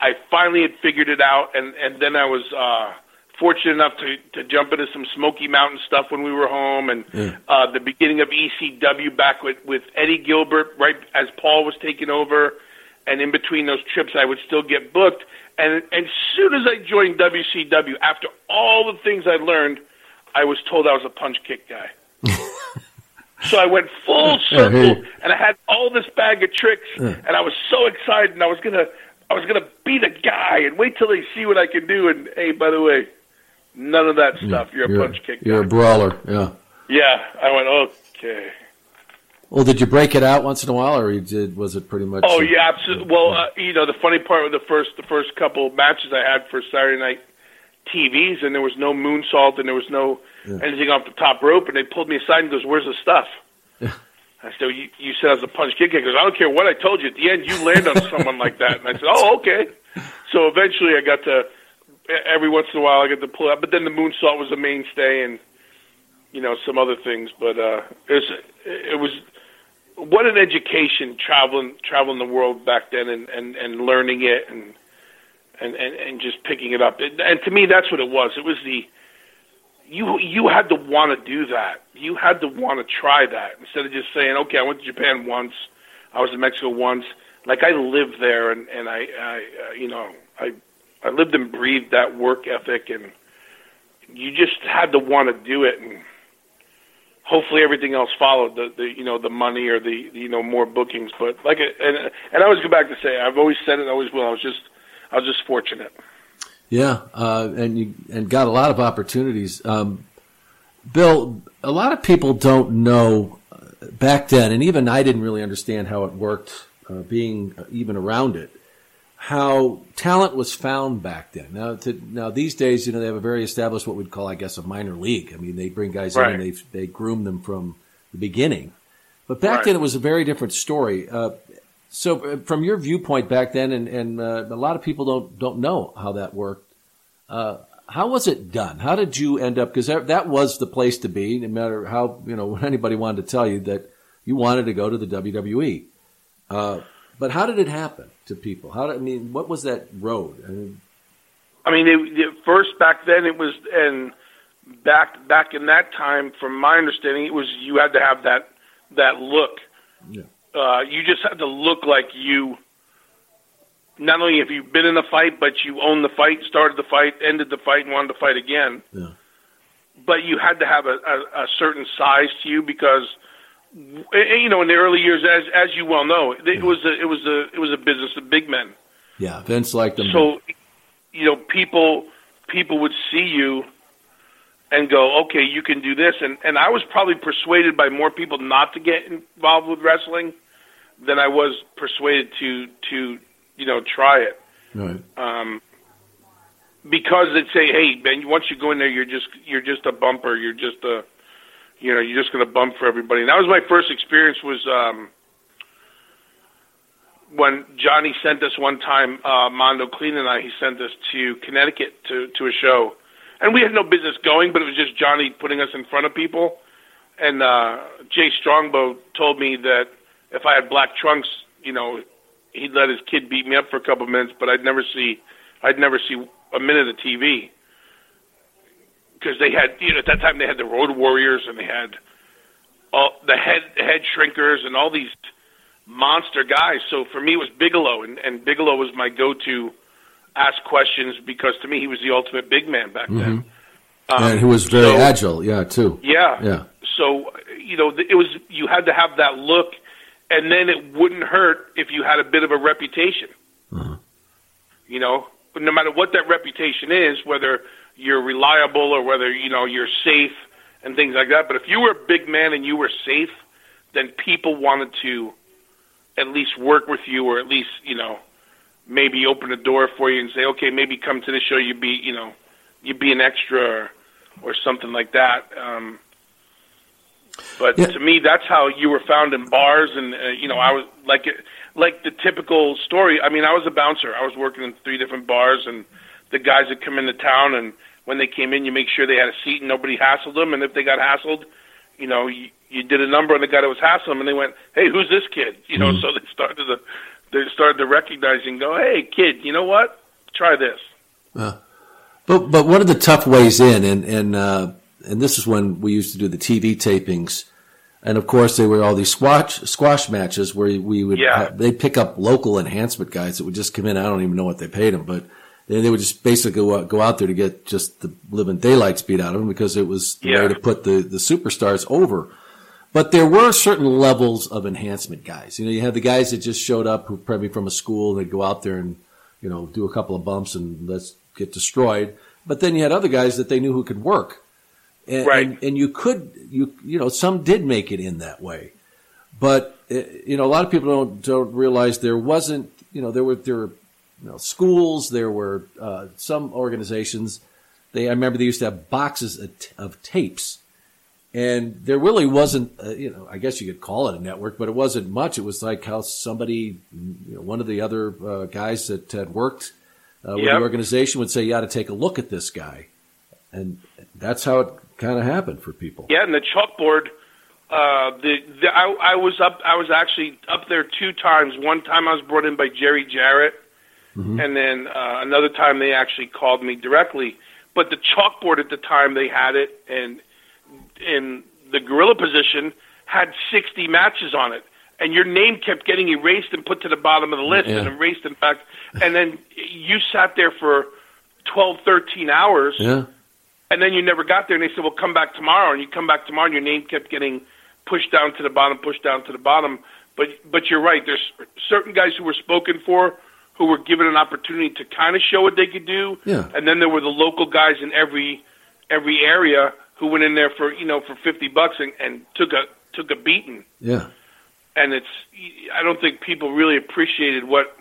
I finally had figured it out, and and then I was uh, fortunate enough to to jump into some Smoky Mountain stuff when we were home, and Yeah. uh, the beginning of ECW back with with Eddie Gilbert right as Paul was taking over, and in between those trips I would still get booked, and and as soon as I joined WCW, after all the things I learned, I was told I was a punch kick guy. So I went full Yeah, I hear circle, and I had all this bag of tricks, and I was so excited, and I was gonna, I was gonna beat a guy, and wait till they see what I can do. And hey, by the way, none of that stuff. You're a punch kick You're guy. a brawler. Yeah. yeah, I went okay. Well, did you break it out once in a while, or you did? Was it pretty much? Oh yeah, absolutely. Well, uh, you know, the funny part with the first the first couple matches I had for Saturday night TVs, and there was no moonsault, and there was no Yeah. anything off the top rope, and they pulled me aside and goes, "Where's the stuff?" I said, you, "You said I was a punch kick." He goes, "I don't care what I told you. At the end, you land on someone like that." And I said, "Oh, okay." So eventually, I got to every once in a while I got to pull out, but then the moonsault was a mainstay, and you know some other things. But uh, it was it was what an education traveling traveling the world back then and and and learning it and and and, and just picking it up. And, to me, that's what it was. It was the you you had to want to do that. You had to want to try that instead of just saying, "Okay, I went to Japan once, I was in Mexico once." Like I lived there, and and I, I uh, you know, I I lived and breathed that work ethic, and you just had to want to do it, and hopefully everything else followed the, the you know the money or the you know more bookings. But like and and I always go back to say I've always said it, I always will. I was just I was just fortunate. Yeah, uh, and you and got a lot of opportunities. Um, Bill, a lot of people don't know uh, back then, and even I didn't really understand how it worked, uh, being even around it. How talent was found back then. Now, to, now these days, you know, they have a very established what we'd call, I guess, a minor league. I mean, they bring guys Right. in and they they groom them from the beginning. But back Right. then, it was a very different story. Uh, so, uh, from your viewpoint back then, and, and uh, a lot of people don't don't know how that worked. Uh, how was it done? How did you end up? Because that, that was the place to be. No matter how you know, anybody wanted to tell you that you wanted to go to the WWE. Uh, but how did it happen to people? How did, I mean, what was that road? I mean, I mean, it, it, first back then it was, and back back in that time, from my understanding, it was you had to have that that look. Yeah. Uh, you just had to look like you. Not only have you been in the fight, but you owned the fight, started the fight, ended the fight, and wanted to fight again. Yeah. But you had to have a, a, a certain size to you because, and, you know, in the early years, as as you well know, it was a it was a it was a business of big men. yeah, Vince liked them. So, you know, people people would see you and go, okay, you can do this, and and I was probably persuaded by more people not to get involved with wrestling than I was persuaded to to you know try it. right. Um, because they'd say, "Hey, man, once you go in there, you're just you're just a bumper. You're just a, you know, you're just going to bump for everybody." And that was my first experience. Was um, when Johnny sent us one time, uh, Mondo Kleen and I, he sent us to Connecticut to to a show, and we had no business going, but it was just Johnny putting us in front of people. And uh, Jay Strongbow told me that if I had black trunks, you know, he'd let his kid beat me up for a couple of minutes, but I'd never see, I'd never see a minute of TV because they had, you know, at that time they had the Road Warriors and they had all the head head shrinkers and all these monster guys. So for me, it was Bigelow, and, and Bigelow was my go-to ask questions because to me he was the ultimate big man back then. Um, and who was very so- agile, yeah, too. yeah. Yeah. So you know, it was you had to have that look, and then it wouldn't hurt if you had a bit of a reputation. You know, but no matter what that reputation is, whether you're reliable or whether you know you're safe and things like that. But if you were a big man and you were safe, then people wanted to at least work with you, or at least you know maybe open a door for you and say, okay, maybe come to the show. You'd be you know you'd be an extra or, or something like that. Um, but Yeah. to me, that's how you were found in bars, and uh, you know, I was like like the typical story. I mean, I was a bouncer. I was working in three different bars, and the guys that come into town, and when they came in, you make sure they had a seat and nobody hassled them. And if they got hassled, you know, you, you did a number on the guy that was hassling them, and they went, "Hey, who's this kid?" You know, so they started to they started to recognize and go, "Hey, kid, you know what? Try this." But but one of the tough ways in, and and uh, and this is when we used to do the TV tapings, and of course they were all these squash squash matches where we would Yeah. have, they'd pick up local enhancement guys that would just come in. I don't even know what they paid them, but they, they would just basically go out, go out there to get just the living daylights beat out of them because it was the way to put the the superstars over. But there were certain levels of enhancement guys. You know, you had the guys that just showed up who probably from a school. They'd go out there and you know do a couple of bumps and let's get destroyed. But then you had other guys that they knew who could work, and, Right. and, and you could you you know some did make it in that way, but uh, you know a lot of people don't don't realize there wasn't you know there were there were you know, schools there were uh, some organizations they I remember they used to have boxes of, t- of tapes and there really wasn't, uh, you know, I guess you could call it a network, but it wasn't much. It was like how somebody, you know, one of the other uh, guys that had worked uh, with Yep. the organization would say, "You got to take a look at this guy," and that's how it kind of happened for people. Yeah, and the chalkboard Uh, the, the I, I was up. I was actually up there two times. One time I was brought in by Jerry Jarrett, Mhm. and then uh, another time they actually called me directly. But the chalkboard at the time they had it, and in the gorilla position had 60 matches on it, and your name kept getting erased and put to the bottom of the list, Yeah. and erased in fact, and then you sat there for 12, 13 hours Yeah. And then you never got there and they said well come back tomorrow. And you come back tomorrow and your name kept getting pushed down to the bottom pushed down to the bottom. But but you're right. There's certain guys who were spoken for who were given an opportunity to kind of show what they could do. Yeah. and then there were the local guys in every every area who went in there for you know for 50 bucks and, and took a took a beating. Yeah. and it's I don't think people really appreciated what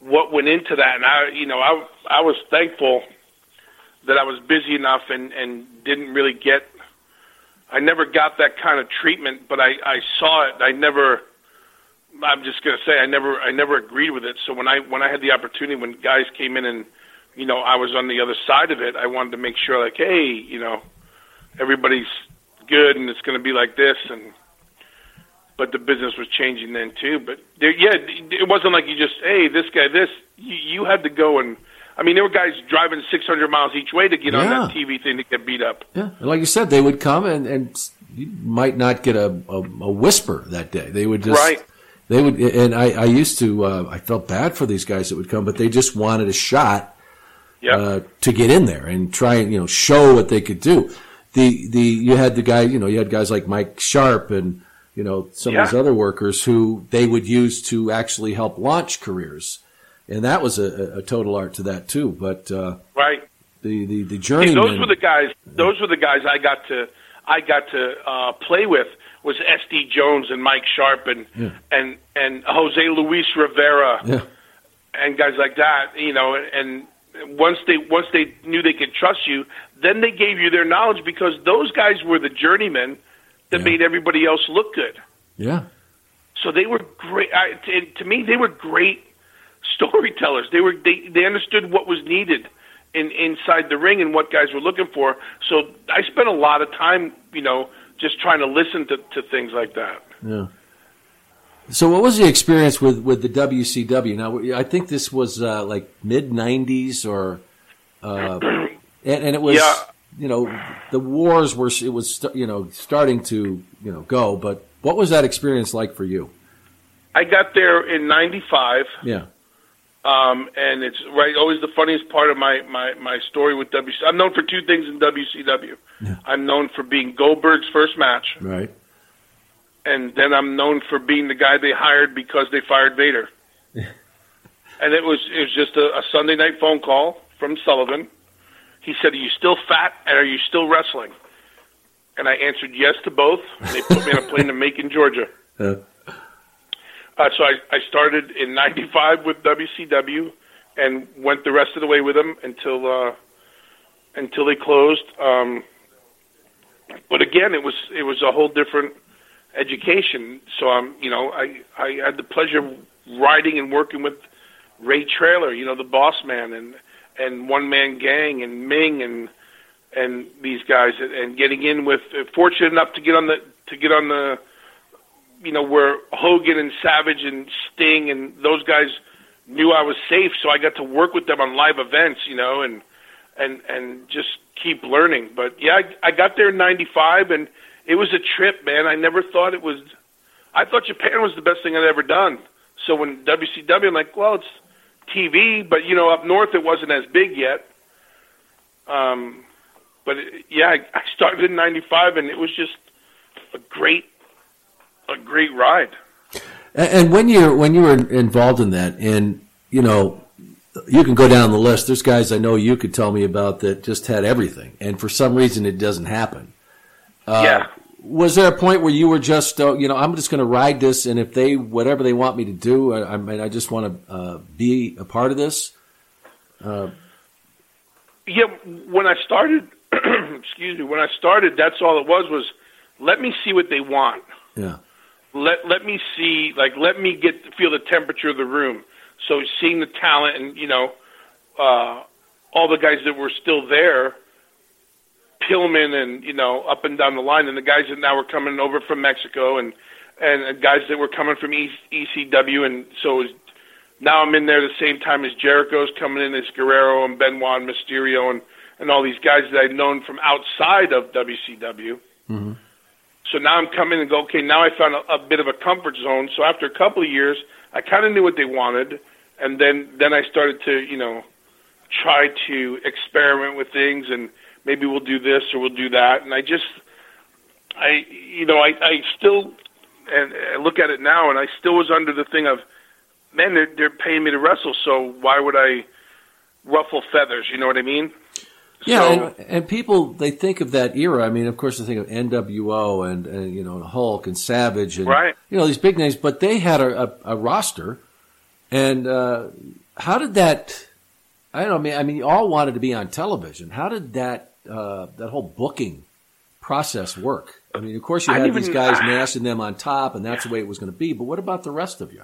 what went into that. And I you know I I was thankful that I was busy enough and and didn't really get I never got that kind of treatment but I I saw it I never I'm just going to say I never I never agreed with it so when I when I had the opportunity when guys came in and you know I was on the other side of it I wanted to make sure like hey you know everybody's good and it's going to be like this and but the business was changing then too. But there, yeah, it wasn't like you just, hey, this guy, this. You, you had to go and, I mean, there were guys driving 600 miles each way to get on that TV thing to get beat up. Yeah, and like you said, they would come and, and you might not get a, a, a whisper that day. They would just Right. They would, and I, I used to. Uh, I felt bad for these guys that would come, but they just wanted a shot uh, to get in there and try and you know show what they could do. The the you had the guy, you know, you had guys like Mike Sharpe and you know some of these other workers who they would use to actually help launch careers, and that was a, a- total art to that too. But uh, Right. the the the journeyman. those were the guys. Those were the guys I got to. I got to uh, play with was S.D. Jones and Mike Sharpe and Yeah. and and Jose Luis Rivera Yeah. and guys like that. You know, and once they once they knew they could trust you, then they gave you their knowledge because those guys were the journeymen that made everybody else look good. yeah. So they were great. I, to, to me, they were great storytellers. They were they they understood what was needed in inside the ring and what guys were looking for. So I spent a lot of time, you know, just trying to listen to, to things like that. Yeah. So, what was the experience with, with the WCW? Now, I think this was uh, like mid '90s, or uh, and, and it was Yeah. you know the wars were it was you know starting to you know go. But what was that experience like for you? I got there in '95. Yeah, Um, and it's right always the funniest part of my, my, my story with WC. I'm known for two things in WCW. I'm known for being Goldberg's first match, right. and then I'm known for being the guy they hired because they fired Vader. and it was it was just a, a Sunday night phone call from Sullivan. He said, "Are you still fat and are you still wrestling?" And I answered yes to both. And they put me on a plane to Macon, Georgia. Uh, Uh, so I, I started in '95 with WCW, and went the rest of the way with them until uh, until they closed. Um, but again, it was it was a whole different education. So I'm, you know, I I had the pleasure of riding and working with Ray Traylor, you know, the Boss Man, and and One Man Gang, and Meng, and and these guys, and, and getting in with fortunate enough to get on the to get on the you know, where Hogan and Savage and Sting and those guys knew I was safe, so I got to work with them on live events, you know, and and and just keep learning. But yeah, I, I got there in '95, and it was a trip, man. I never thought it was. I thought Japan was the best thing I'd ever done. So when WCW, I'm like, well, it's TV, but you know, up north it wasn't as big yet. Um, but it, yeah, I, I started in '95, and it was just a great a great ride. And, and when you're when you were involved in that, and you know, you can go down the list. There's guys I know you could tell me about that just had everything, and for some reason it doesn't happen. Uh, Yeah. Was there a point where you were just, uh, you know, I'm just going to ride this, and if they whatever they want me to do, I, I mean, I just want to uh, be a part of this. Uh, Yeah, when I started, excuse me, when I started, that's all it was was let me see what they want. yeah, Let let me see, like let me get feel the temperature of the room. So seeing the talent and you know uh, all the guys that were still there, Pillman and you know up and down the line, and the guys that now were coming over from Mexico and and, guys that were coming from ECW, and so was, now I'm in there the same time as Jericho's coming in as Guerrero and Benoit and Mysterio and and all these guys that I'd known from outside of WCW. Mm-hmm. So now I'm coming and go, okay, now I found a, a bit of a comfort zone. So after a couple of years, I kind of knew what they wanted, and then then I started to, you know, try to experiment with things, and maybe we'll do this or we'll do that. And I just, I, you know, I, I still, and I look at it now, and I still was under the thing of, man, they're, they're paying me to wrestle, so why would I ruffle feathers? You know what I mean? Yeah, So- and, and people they think of that era. I mean, of course, they think of NWO and, and you know Hulk and Savage and Right. you know these big names, but they had a, a, a roster. And uh, how did that? I don't know. I mean, I mean, you all wanted to be on television. How did that uh, that whole booking process work? I mean, of course, you had didn't these even- guys mashing them on top, and that's the way it was going to be. But what about the rest of you?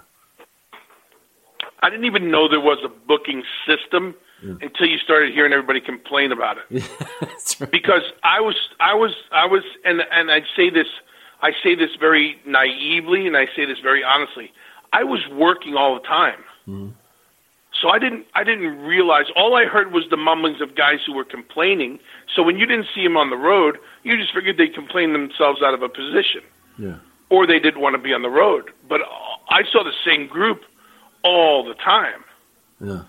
I didn't even know there was a booking system until you started hearing everybody complain about it. Because I was, I was, I was, and and I say this, I say this very naively, and I say this very honestly. I was working all the time, mm-hmm. so I didn't, I didn't realize. All I heard was the mumblings of guys who were complaining. So when you didn't see them on the road, you just figured they complained themselves out of a position Yeah. or they didn't want to be on the road. But I saw the same group all the time. Yeah.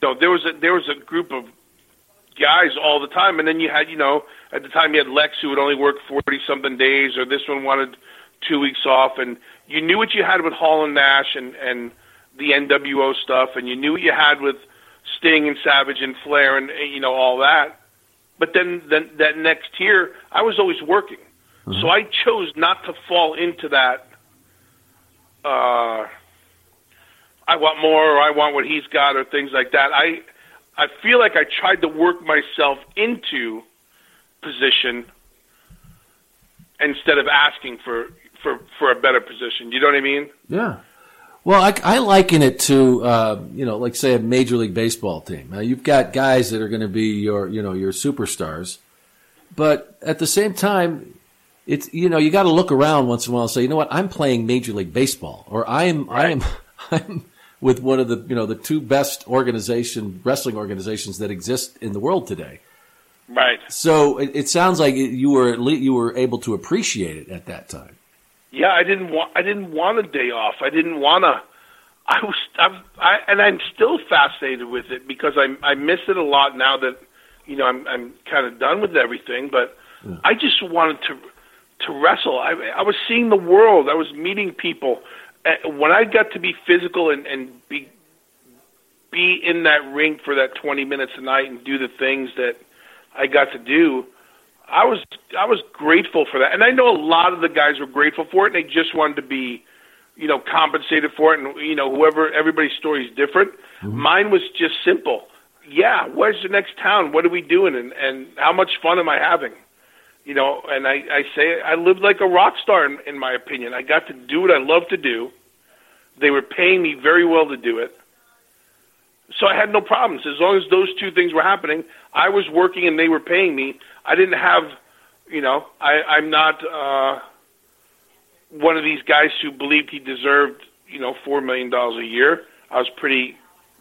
So there was a there was a group of guys all the time, and then you had you know at the time you had Lex who would only work forty something days, or this one wanted two weeks off, and you knew what you had with Hall and Nash and and the NWO stuff, and you knew what you had with Sting and Savage and Flair and eh, you know all that. But then then that next year, I was always working, so I chose not to fall into that. Uh, I want more, or I want what he's got, or things like that. I I feel like I tried to work myself into position instead of asking for for for a better position. You know what I mean? Yeah. Well, I, I liken it to, uh, you know, like say a Major League Baseball team. Now, you've got guys that are going to be your, you know, your superstars, but at the same time, it's you know you got to look around once in a while and say, you know what, I'm playing Major League Baseball, or I am I am I'm with one of the you know the two best organization wrestling organizations that exist in the world today. Right. So it, it sounds like you were at least, you were able to appreciate it at that time. Yeah, I didn't want I didn't want a day off. I didn't want to. I was I'm, I and I'm still fascinated with it because I I miss it a lot now that you know I'm I'm kind of done with everything. But I just wanted to to wrestle. I I was seeing the world. I was meeting people. Uh, When I got to be physical and and be be in that ring for that 20 minutes a night and do the things that I got to do, I was I was grateful for that, and I know a lot of the guys were grateful for it, and they just wanted to be, you know, compensated for it. And you know, whoever everybody's story is different. Mine was just simple. Yeah, where's the next town? What are we doing? And and how much fun am I having? You know, and I I say I lived like a rock star in, in my opinion. I got to do what I love to do. They were paying me very well to do it. So I had no problems as long as those two things were happening. I was working and they were paying me. I didn't have, you know, I, I'm not uh, one of these guys who believed he deserved, you know, four million dollars a year. I was pretty,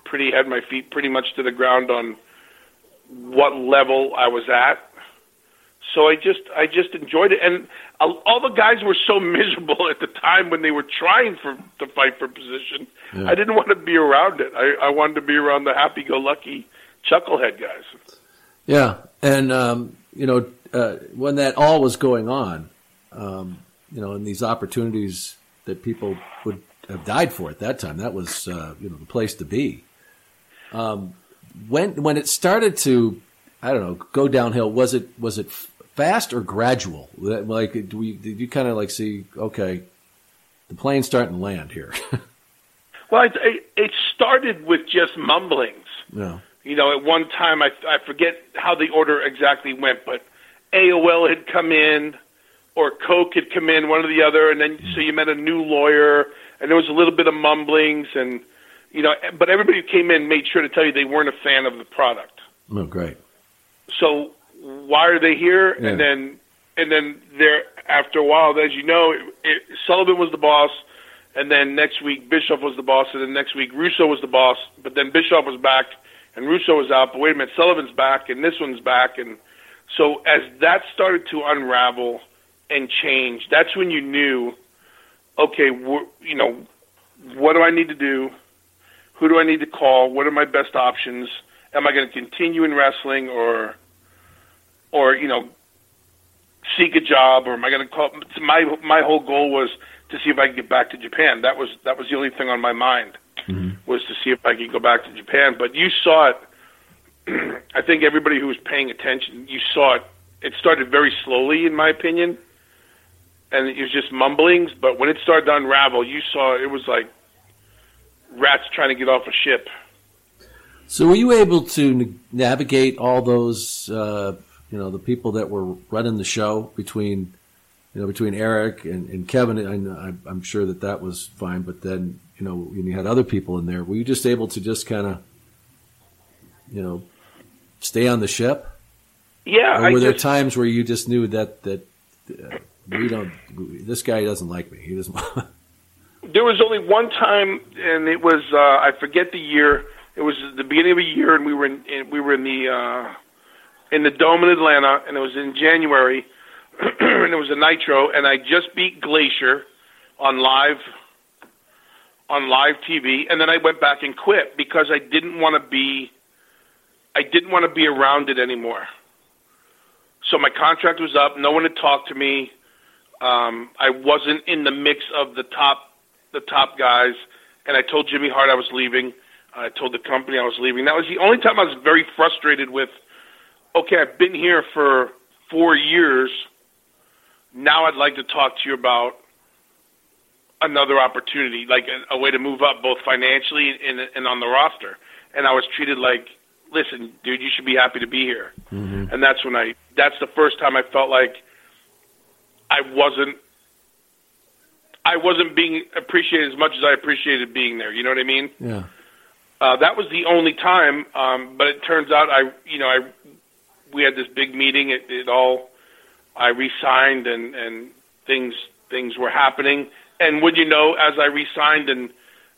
pretty had my feet pretty much to the ground on what level I was at. So I just, I just enjoyed it, and all the guys were so miserable at the time when they were trying for to fight for position. Yeah. I didn't want to be around it. I, I wanted to be around the happy-go-lucky chucklehead guys. Yeah, and um, you know uh, when that all was going on, um, you know, and these opportunities that people would have died for at that time, that was uh, you know the place to be. Um, when when it started to, I don't know, go downhill, was it was it fast or gradual? Like, do we, did you kind of like see, okay, the plane's starting to land here? Well, it, it, it started with just mumblings. no. You know, at one time, I, I forget how the order exactly went, but AOL had come in, or Coke had come in, one or the other, and then so you met a new lawyer, and there was a little bit of mumblings, and you know, but everybody who came in made sure to tell you they weren't a fan of the product. Oh, great. So why are they here? Yeah. And then and then there after a while, as you know, it, it, Sullivan was the boss, and then next week Bischoff was the boss, and then next week Russo was the boss, but then Bischoff was back and Russo was out. But wait a minute, Sullivan's back and this one's back, and so as that started to unravel and change, that's when you knew, okay, you know, what do I need to do? Who do I need to call? What are my best options? Am I going to continue in wrestling or, or you know, seek a job, or am I going to call? My my whole goal was to see if I could get back to Japan. That was that was the only thing on my mind was to see if I could go back to Japan. But you saw it. I think everybody who was paying attention, you saw it. It started very slowly, in my opinion, and it was just mumblings. But when it started to unravel, you saw it was like rats trying to get off a ship. So were you able to navigate all those, uh, you know, the people that were running the show between, you know, between Eric and, and Kevin? And I, I'm sure that that was fine, but then, you know, when you had other people in there, were you just able to just kind of, you know, stay on the ship? Yeah, Or were there just- times where you just knew that that uh, we don't, this guy doesn't like me. He doesn't. There was only one time, and it was uh, I forget the year. It was the beginning of a year, and we were in, in we were in the uh, in the dome in Atlanta, and it was in January, and it was a Nitro, and I just beat Glacier on live on live TV, and then I went back and quit because I didn't want to be I didn't want to be around it anymore. So my contract was up. No one had talked to me. Um, I wasn't in the mix of the top the top guys, and I told Jimmy Hart I was leaving. I told the company I was leaving. That was the only time I was very frustrated with. Okay, I've been here for four years. Now I'd like to talk to you about another opportunity, like a, a way to move up both financially and, and on the roster. And I was treated like, listen, dude, you should be happy to be here. And that's when I. That's the first time I felt like I wasn't. I wasn't being appreciated as much as I appreciated being there. You know what I mean? yeah. Uh, that was the only time, um, but it turns out I, you know, I, we had this big meeting. It, it all, I resigned and and things things were happening. And would you know, as I resigned and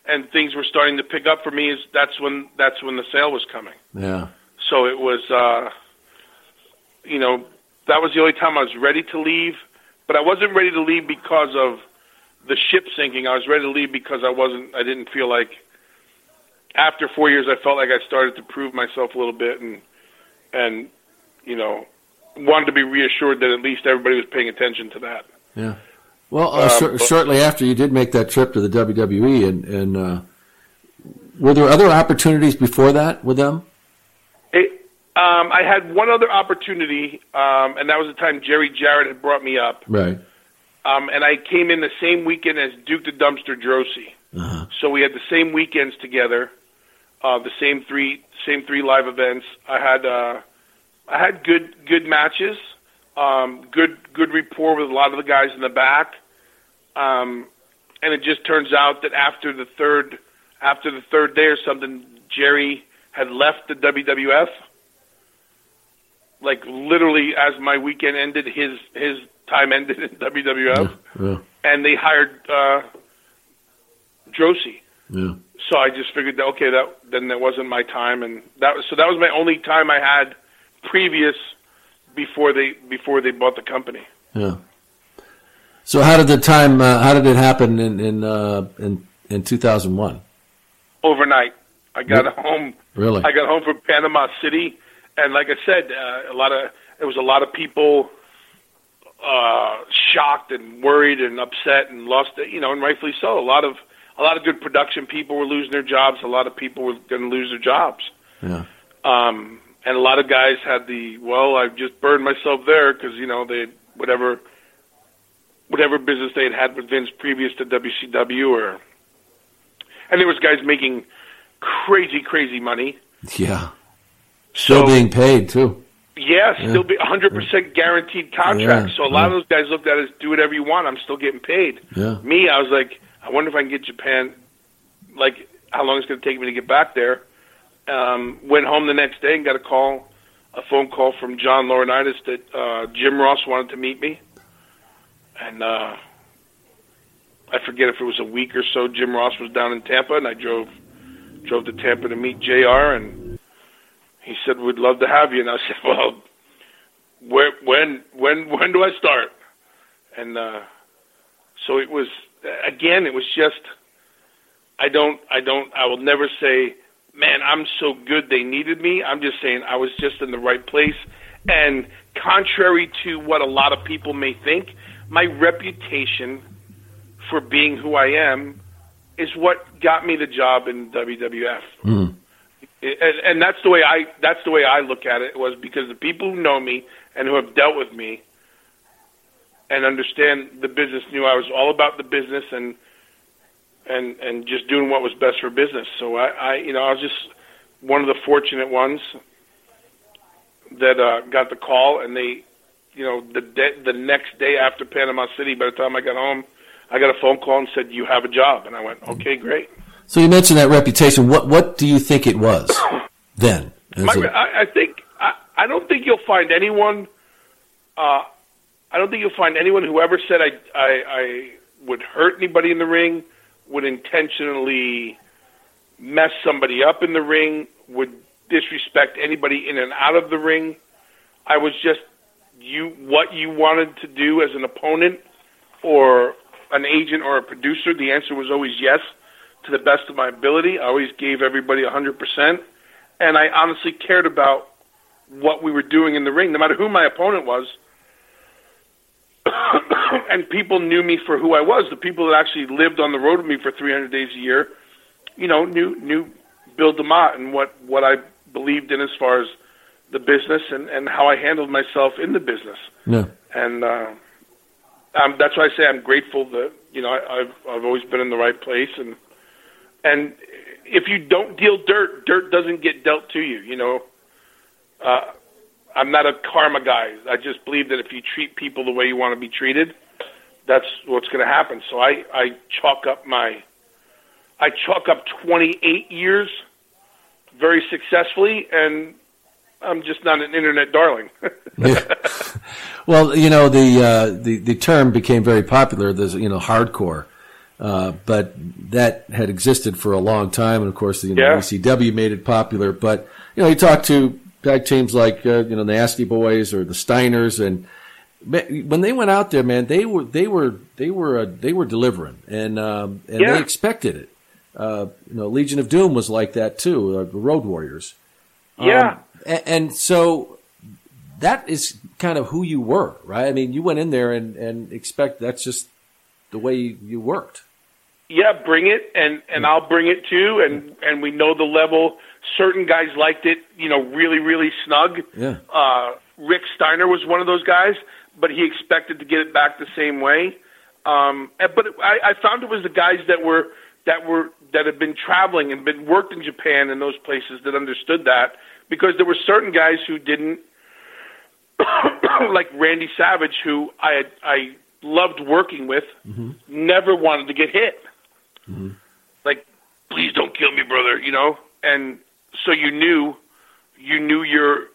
and things were starting to pick up for me, is that's when that's when the sale was coming. Yeah. So it was, uh, you know, that was the only time I was ready to leave. But I wasn't ready to leave because of the ship sinking. I was ready to leave because I wasn't. I didn't feel like. After four years, I felt like I started to prove myself a little bit, and and you know, wanted to be reassured that at least everybody was paying attention to that. Yeah. Well, uh, Um, shor- but- shortly after you did make that trip to the WWE, and and uh, were there other opportunities before that with them? It, um, I had one other opportunity, um, and that was the time Jerry Jarrett had brought me up. Right. Um, and I came in the same weekend as Duke the Dumpster Droese. Uh-huh. So we had the same weekends together, uh, the same three same three live events. I had uh, I had good good matches, um, good good rapport with a lot of the guys in the back, um, and it just turns out that after the third after the third day or something, Jerry had left the WWF. Like literally, as my weekend ended, his his time ended in WWF Yeah. and they hired uh, Droese. Yeah. So I just figured that okay, that then that wasn't my time, and that was so that was my only time I had previous before they before they bought the company. Yeah. So how did the time? Uh, how did it happen in in uh, in in two thousand one? Overnight, I got Re- home. Really? I got home from Panama City, and like I said, uh, a lot of it was a lot of people uh, shocked and worried and upset and lost, you know, and rightfully so. A lot of a lot of good production people were losing their jobs. A lot of people were going to lose their jobs. Yeah. Um, and a lot of guys had the well, I've just burned myself there because you know they whatever whatever business they had had with Vince previous to WCW or and there was guys making crazy crazy money. Yeah. Still So- being paid too. Yeah, Yeah. still be 100% guaranteed contract. Yeah, So a lot of those guys looked at it as do whatever you want. I'm still getting paid. Yeah. Me, I was like, I wonder if I can get Japan. Like, how long it's going to take me to get back there? Um, went home the next day and got a call a phone call from John Laurinaitis that uh, Jim Ross wanted to meet me, and uh, I forget if it was a week or so. Jim Ross was down in Tampa, and I drove drove to Tampa to meet Jr. And he said, "We'd love to have you." And I said, "Well, where, when when when do I start?" And uh, so it was again. It was just I don't I don't I will never say, "Man, I'm so good they needed me." I'm just saying I was just in the right place. And contrary to what a lot of people may think, my reputation for being who I am is what got me the job in WWF. Mm. And, and that's the way I that's the way I look at it was because the people who know me and who have dealt with me and understand the business knew I was all about the business and and and just doing what was best for business. So I, I you know I was just one of the fortunate ones that uh, got the call, and they, you know, the de- the next day after Panama City, by the time I got home, I got a phone call and said, "You have a job," and I went, "Okay, great." So you mentioned that reputation. What what do you think it was then? My, I, I think I, I don't think you'll find anyone. Uh, I don't think you'll find anyone who ever said I, I I would hurt anybody in the ring, would intentionally mess somebody up in the ring, would disrespect anybody in and out of the ring. I was just you what you wanted to do as an opponent or an agent or a producer. The answer was always yes to the best of my ability. I always gave everybody 100%. And I honestly cared about what we were doing in the ring, no matter who my opponent was. and people knew me for who I was. The people that actually lived on the road with me for 300 days a year, you know, knew knew Bill DeMott and what what I believed in as far as the business and and how I handled myself in the business. Yeah. And uh, um, that's why I say I'm grateful that you know I, I've I've always been in the right place and and if you don't deal dirt, dirt doesn't get dealt to you. You know, uh, I'm not a karma guy. I just believe that if you treat people the way you want to be treated, that's what's going to happen. So I I chalk up my I chalk up 28 years very successfully, and I'm just not an internet darling. yeah. Well, you know the uh, the the term became very popular. There's you know hardcore, uh, but that had existed for a long time, and of course the you know, Yeah. ECW made it popular. But you know you talk to tag teams like uh, you know Nasty Boys or the Steiners, and when they went out there, man, they were they were they were uh, they were delivering, and um, and Yeah. they expected it. Uh, you know, Legion of Doom was like that too. Uh, the Road Warriors. Yeah. Um, a- and, so that is kind of who you were, right? I mean, you went in there and, and expect that's just the way you, you worked. yeah, bring it, and and I'll bring it too, and and we know the level. Certain guys liked it, you know, really really snug. Yeah. Uh, Rick Steiner was one of those guys, but he expected to get it back the same way. Um, but I, I found it was the guys that were that were that had been traveling and been worked in Japan and those places that understood that because there were certain guys who didn't, like Randy Savage, who I had, I loved working with, never wanted to get hit. Like, please don't kill me, brother. You know, and so you knew, you knew your,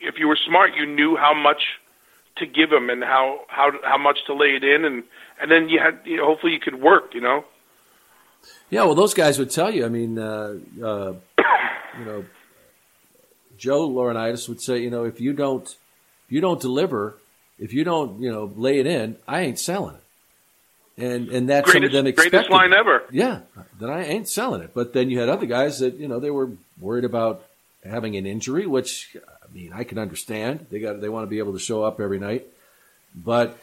if you were smart, you knew how much to give him and how how how much to lay it in, and and then you had, you know, hopefully you could work. You know. Yeah, well, those guys would tell you. I mean, uh, uh, you know, Joe Laurinaitis would say, you know, if you don't, if you don't deliver, if you don't, you know, lay it in, I ain't selling it. And and that's some of Greatest, them greatest expected. line ever. Yeah, that I ain't selling it. But then you had other guys that you know they were worried about having an injury, which I mean I can understand. They got they want to be able to show up every night, but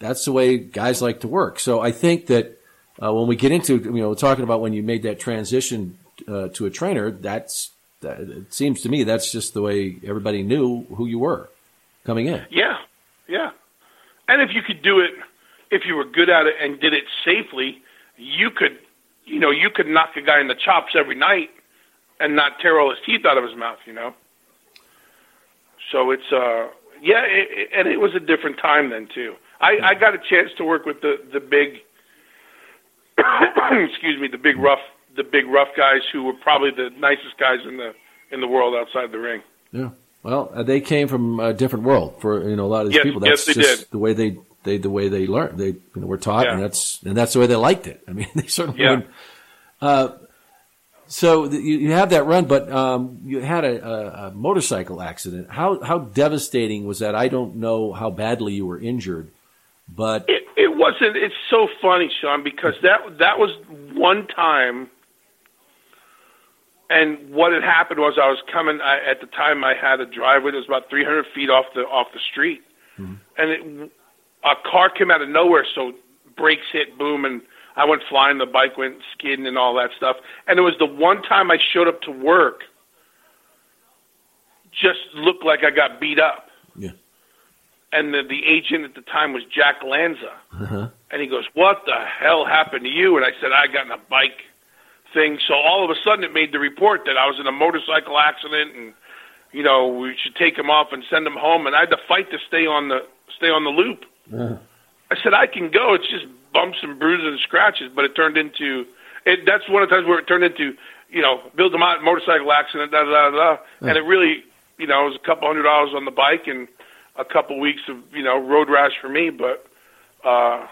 that's the way guys like to work. So I think that uh, when we get into you know talking about when you made that transition uh, to a trainer, that's that, it seems to me that's just the way everybody knew who you were coming in. Yeah, yeah. And if you could do it, if you were good at it and did it safely, you could, you know, you could knock a guy in the chops every night and not tear all his teeth out of his mouth, you know. So it's, uh, yeah, it, it, and it was a different time then too. I, I got a chance to work with the the big, excuse me, the big rough, the big rough guys who were probably the nicest guys in the in the world outside the ring. Yeah. Well, uh, they came from a different world for you know a lot of these Yes, people. yes, That's they just did. the way they they the way they learned. They you know were taught, Yeah. and that's and that's the way they liked it. I mean, they certainly. Yeah. Uh, so you, you have that run, but um, you had a, a, a motorcycle accident. How how devastating was that? I don't know how badly you were injured, but It, it wasn't. It's so funny, Sean, because that that was one time. And what had happened was I was coming. I, at the time, I had a driveway that was about 300 feet off the off the street, and it, a car came out of nowhere. So brakes hit, boom, and I went flying. The bike went skidding and all that stuff. And it was the one time I showed up to work. Just looked like I got beat up. Yeah. And the, the agent at the time was Jack Lanza. uh And he goes, "What the hell happened to you?" And I said, "I got in a bike thing." So all of a sudden, it made the report that I was in a motorcycle accident, and you know we should take him off and send him home. And I had to fight to stay on the stay on the loop. I said, "I can go. It's just bumps and bruises and scratches." But it turned into it. That's one of the times where it turned into you know build a mo- motorcycle accident, da da da da. And it really, you know, it was a couple hundred dollars on the bike and a couple weeks of you know road rash for me, but. uh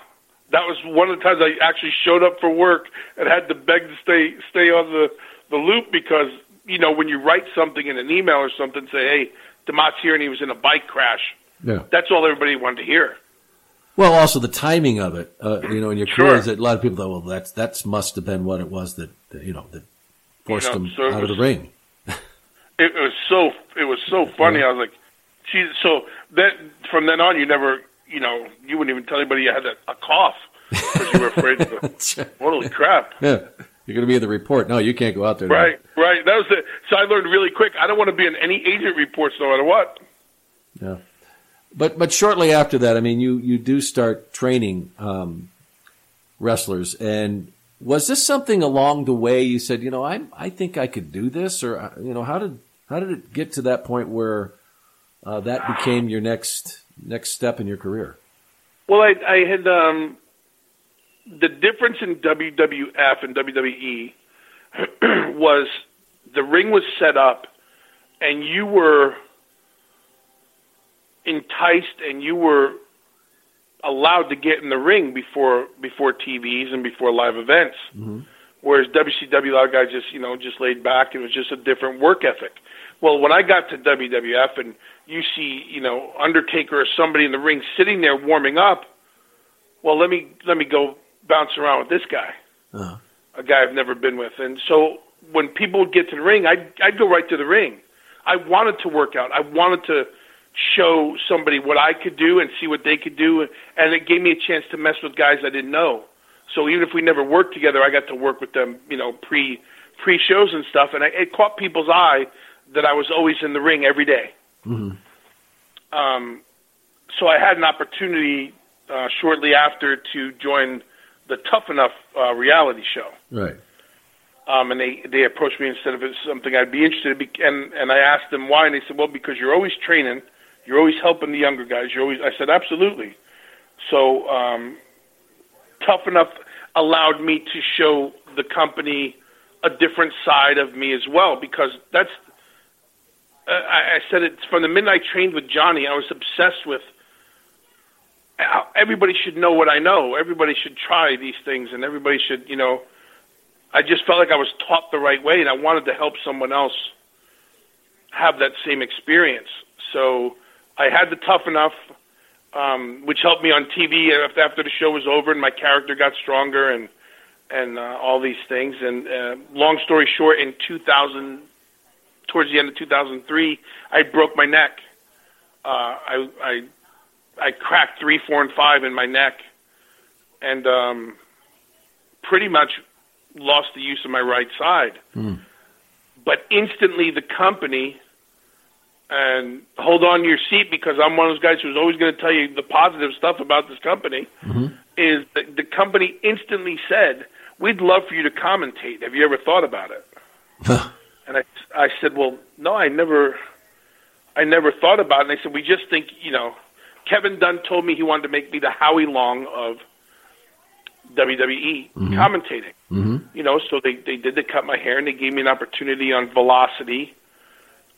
that was one of the times I actually showed up for work and had to beg to stay stay on the the loop because you know when you write something in an email or something, say, "Hey, Demott's here and he was in a bike crash." yeah. That's all everybody wanted to hear. Well, also the timing of it, uh, you know, in your Sure. career, is that a lot of people thought, well, that's that's must have been what it was that, that you know that forced You know, them so out of the ring. It was so it was so funny. I was like, "Geez!" So that from then on, you never, you know, you wouldn't even tell anybody you had a, a cough because you were afraid. To, holy crap! Yeah, you're going to be in the report. No, you can't go out there. Right, right. That was it. So I learned really quick. I don't want to be in any agent reports, no matter what. Yeah. But but shortly after that, I mean, you you do start training um, wrestlers, and was this something along the way you said, you know, I I think I could do this, or uh, you know, how did how did it get to that point where uh, that became your next next step in your career? Well, I, I had um, the difference in WWF and WWE was the ring was set up, and you were enticed, and you were allowed to get in the ring before before TVs and before live events. Whereas WCW, a lot of guys just you know just laid back. It was just a different work ethic. Well, when I got to WWF and you see you know Undertaker or somebody in the ring sitting there warming up, well let me let me go bounce around with this guy, Uh-huh. a guy I've never been with. And so when people would get to the ring, I'd I'd go right to the ring. I wanted to work out. I wanted to show somebody what I could do and see what they could do, and it gave me a chance to mess with guys I didn't know. So even if we never worked together, I got to work with them, you know, pre pre shows and stuff, and I, it caught people's eye that I was always in the ring every day. Mm-hmm. Um, so I had an opportunity uh, shortly after to join the Tough Enough uh, reality show Right. um, and they they approached me and said if it's something I'd be interested in, and and I asked them why, and they said, well, because you're always training, you're always helping the younger guys. You're always. I said, absolutely. So um, tough enough allowed me to show the company a different side of me as well, because that's. Uh, I, I said it from the minute I trained with Johnny. I was obsessed with. Everybody should know what I know. Everybody should try these things, and everybody should, you know, I just felt like I was taught the right way, and I wanted to help someone else have that same experience. So I had the tough enough, um, which helped me on TV after, after the show was over, and my character got stronger, and and uh, all these things. And uh, long story short, in 2000, towards the end of 2003, I broke my neck. Uh, I I I cracked three, four, and five in my neck, and um, pretty much lost the use of my right side. But instantly, the company and hold on to your seat because I'm one of those guys who's always going to tell you the positive stuff about this company. Is that the company instantly said, "We'd love for you to commentate. Have you ever thought about it?" and I, I said, "Well, no, I never, I never thought about it." And they said, "We just think, you know." Kevin Dunn told me he wanted to make me the Howie Long of WWE commentating. Mm-hmm. You know, so they they did. They cut my hair and they gave me an opportunity on Velocity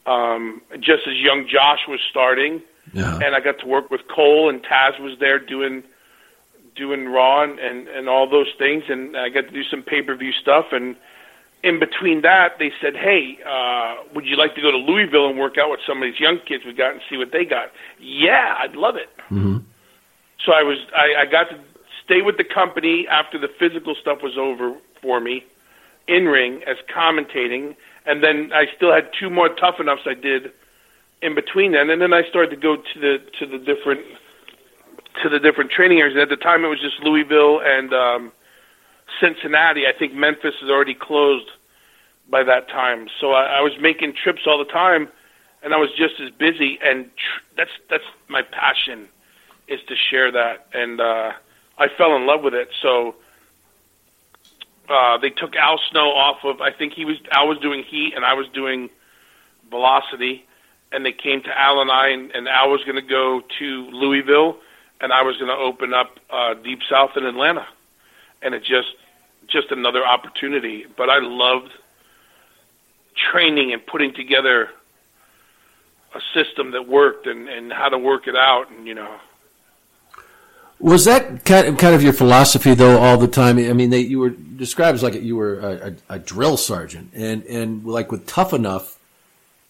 um, just as young Josh was starting, Yeah. and I got to work with Cole and Taz was there doing doing Raw and, and and all those things, and I got to do some pay per view stuff. And in between that, they said, "Hey, uh, would you like to go to Louisville and work out with some of these young kids we got and see what they got?" Yeah, I'd love it. Mm-hmm. So I was I, I got to stay with the company after the physical stuff was over for me, in ring as commentating, and then I still had two more tough enoughs I did in between then, and then I started to go to the to the different to the different training areas. And at the time, it was just Louisville and um, Cincinnati. I think Memphis is already closed by that time, so I, I was making trips all the time, and I was just as busy. And tr- that's that's my passion is to share that, and uh, I fell in love with it. So uh, they took Al Snow off of. I think he was Al was doing Heat, and I was doing Velocity, and they came to Al and I, and, and Al was going to go to Louisville, and I was going to open up uh, Deep South in Atlanta, and it just just another opportunity. But I loved training and putting together a system that worked and, and how to work it out, and you know. Was that kind of, kind of your philosophy though all the time? I mean, they, you were described as like you were a, a, a drill sergeant, and and like with Tough Enough,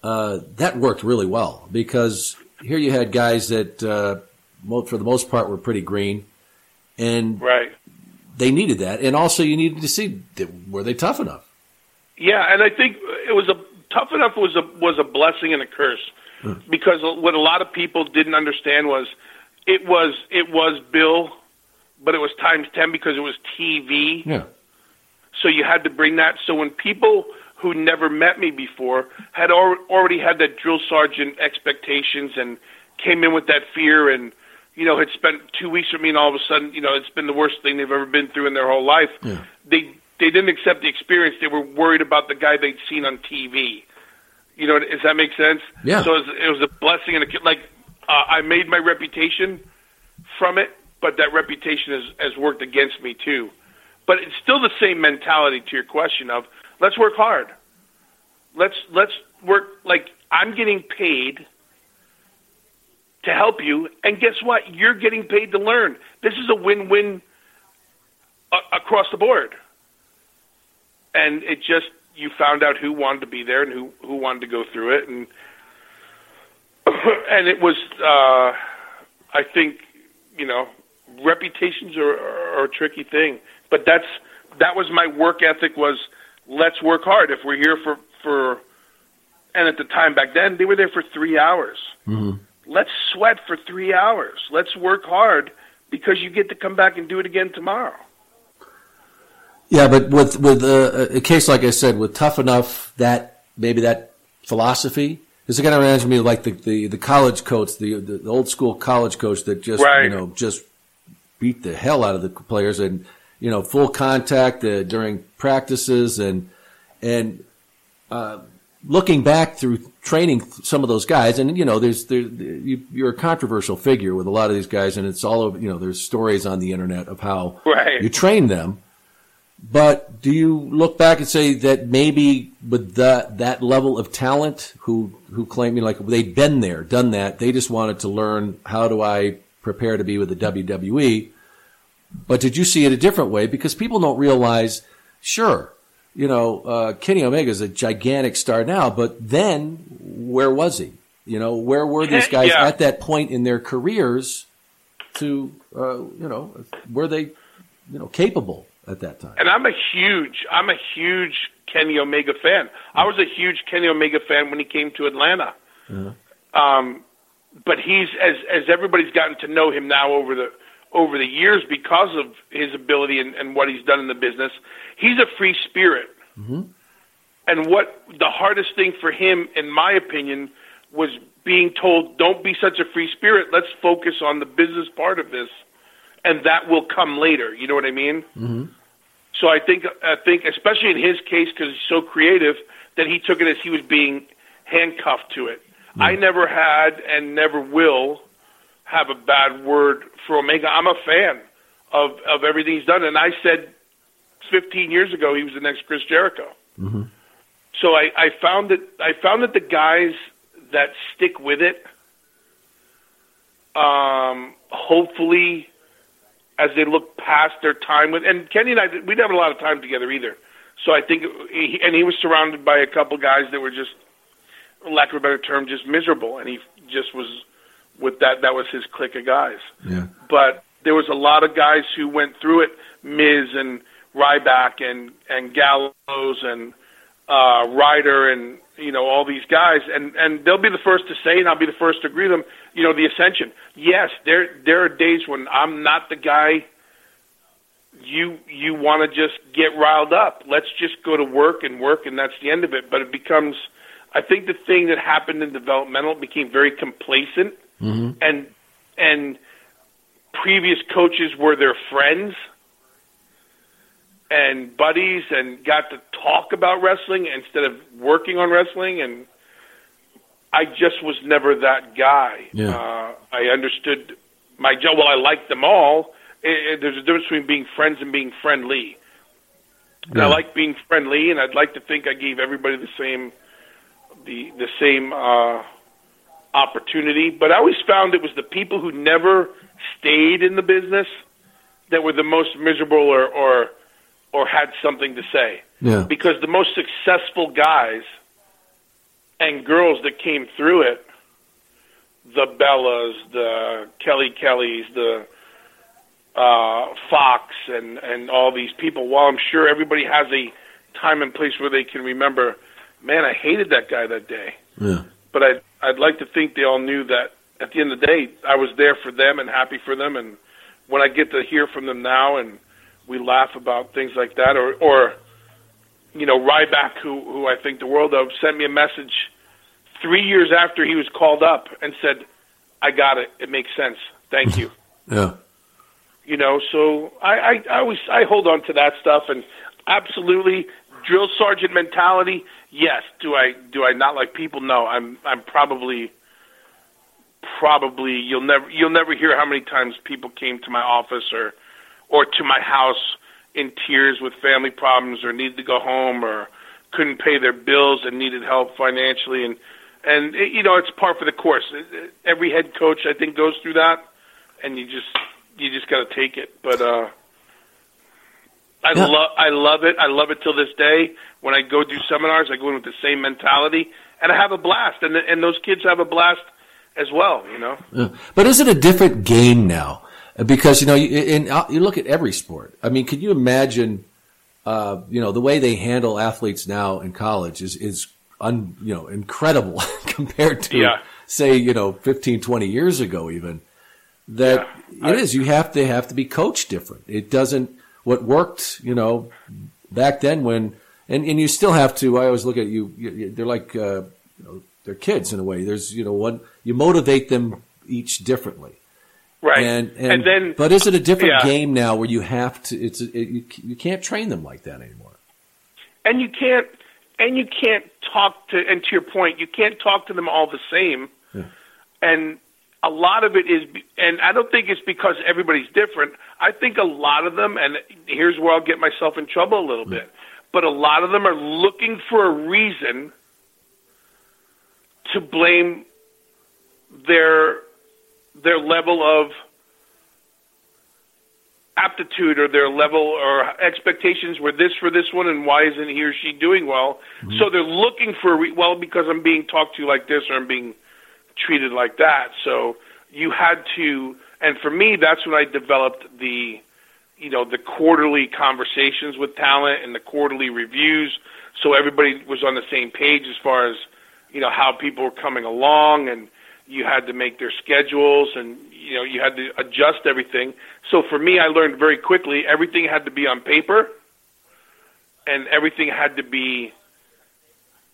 uh, that worked really well because here you had guys that uh, for the most part were pretty green, and Right. they needed that, and also you needed to see were they tough enough. Yeah, and I think it was a tough enough was a was a blessing and a curse because what a lot of people didn't understand was it was it was Bill, but it was times ten because it was TV. Yeah. So you had to bring that. So when people who never met me before had al- already had that drill sergeant expectations and came in with that fear and you know had spent two weeks with me and all of a sudden you know it's been the worst thing they've ever been through in their whole life. Yeah. They they didn't accept the experience. They were worried about the guy they'd seen on TV. You know, does that make sense? Yeah. So it was, it was a blessing and a like. Uh, I made my reputation from it, but that reputation has has worked against me too. But it's still the same mentality to your question of let's work hard. Let's let's work like I'm getting paid to help you, and guess what? You're getting paid to learn. This is a win-win a- across the board. And it just you found out who wanted to be there and who who wanted to go through it, and and it was uh, I think you know reputations are, are a tricky thing, but that's that was my work ethic was let's work hard. If we're here for for and at the time back then they were there for three hours. Mm-hmm. Let's sweat for three hours. Let's work hard because you get to come back and do it again tomorrow. Yeah, but with with uh, a case like I said, with tough enough, that maybe that philosophy is it kind of reminds me of like the, the, the college coach, the, the the old school college coach that just Right. you know just beat the hell out of the players and you know full contact uh, during practices and and uh, looking back through training some of those guys and you know there's there you, you're a controversial figure with a lot of these guys and it's all over you know there's stories on the internet of how Right. you train them but do you look back and say that maybe with that that level of talent, who who claim you know, like they'd been there, done that, they just wanted to learn how do I prepare to be with the WWE? But did you see it a different way? Because people don't realize, sure, you know, uh, Kenny Omega is a gigantic star now, but then where was he? You know, where were these guys Yeah. at that point in their careers? To uh, you know, were they you know capable at that time? And I'm a huge, I'm a huge Kenny Omega fan. I was a huge Kenny Omega fan when he came to Atlanta. Um, but he's as as everybody's gotten to know him now over the over the years because of his ability and, and what he's done in the business. He's a free spirit. Mm-hmm. And what the hardest thing for him, in my opinion, was being told, "Don't be such a free spirit. Let's focus on the business part of this, and that will come later." You know what I mean? Mm-hmm. So I think I think especially in his case because he's so creative that he took it as he was being handcuffed to it. I never had and never will have a bad word for Omega. I'm a fan of of everything he's done, and I said 15 years ago he was the next Chris Jericho. Mm-hmm. So I, I found that I found that the guys that stick with it, um, hopefully, as they look past their time with, and Kenny and I, we didn't have a lot of time together either. So I think, he, and he was surrounded by a couple guys that were just, lack of a better term, just miserable, and he just was with that. That was his clique of guys. Yeah. But there was a lot of guys who went through it, Miz and Ryback and and Gallows and uh, Ryder and you know all these guys, and and they'll be the first to say, and I'll be the first to agree with them. You know, the Ascension. Yes, there there are days when I'm not the guy. You you want to just get riled up. Let's just go to work and work, and that's the end of it. But it becomes, I think, the thing that happened in developmental became very complacent, Mm-hmm. and and previous coaches were their friends and buddies and got to talk about wrestling instead of working on wrestling and I just was never that guy. Yeah. Uh, I understood my job. Well, I liked them all. It, it, there's a difference between being friends and being friendly. And I like being friendly, and I'd like to think I gave everybody the same, the the same uh, opportunity. But I always found it was the people who never stayed in the business that were the most miserable or or, or had something to say. Yeah. Because the most successful guys and girls that came through it, the Bellas, the Kelly Kellys, the uh, Fox, and and all these people. While I'm sure everybody has a time and place where they can remember, man, I hated that guy that day. Yeah. But I'd I'd like to think they all knew that at the end of the day, I was there for them and happy for them. And when I get to hear from them now, and we laugh about things like that, or or you know, Ryback, who who I think the world of, sent me a message three years after he was called up and said, "I got it. It makes sense. Thank you." Yeah. you know so I, I i always i hold on to that stuff and absolutely drill sergeant mentality yes do i do i not like people no i'm i'm probably probably you'll never you'll never hear how many times people came to my office or or to my house in tears with family problems or needed to go home or couldn't pay their bills and needed help financially and and it, you know it's par for the course every head coach i think goes through that and you just you just got to take it. But uh, I Yeah. love I love it. I love it till this day. When I go do seminars, I go in with the same mentality, and I have a blast. And and those kids have a blast as well. You know. Yeah. But is it a different game now? Because you know, you, in, you look at every sport. I mean, can you imagine? Uh, you know, the way they handle athletes now in college is is un, you know incredible compared to Yeah. say you know 15, 20 years ago even. That it is. You have to have to be coached different. It doesn't what worked. You know, back then when and and you still have to. I always look at you. you you- they're like uh, you know they're kids in a way. There's you know one you motivate them each differently. Right. And, and, And then- but is it a different Yeah. game now where you have to? It's it, you, you can't train them like that anymore. and you can't and you can't talk to and to your point you can't talk to them all the same Yeah. and a lot of it is and i don't think it's because everybody's different i think a lot of them and here's where i'll get myself in trouble a little hmm. bit but a lot of them are looking for a reason to blame their their level of aptitude or their level or expectations were this for this one and why isn't he or she doing well? Mm-hmm. So they're looking for re- well because i'm being talked to like this or i'm being treated like that. So you had to and for me that's when i developed the you know the quarterly conversations with talent and the quarterly reviews. So everybody was on the same page as far as you know how people were coming along and you had to make their schedules and you know you had to adjust everything so for me i learned very quickly everything had to be on paper and everything had to be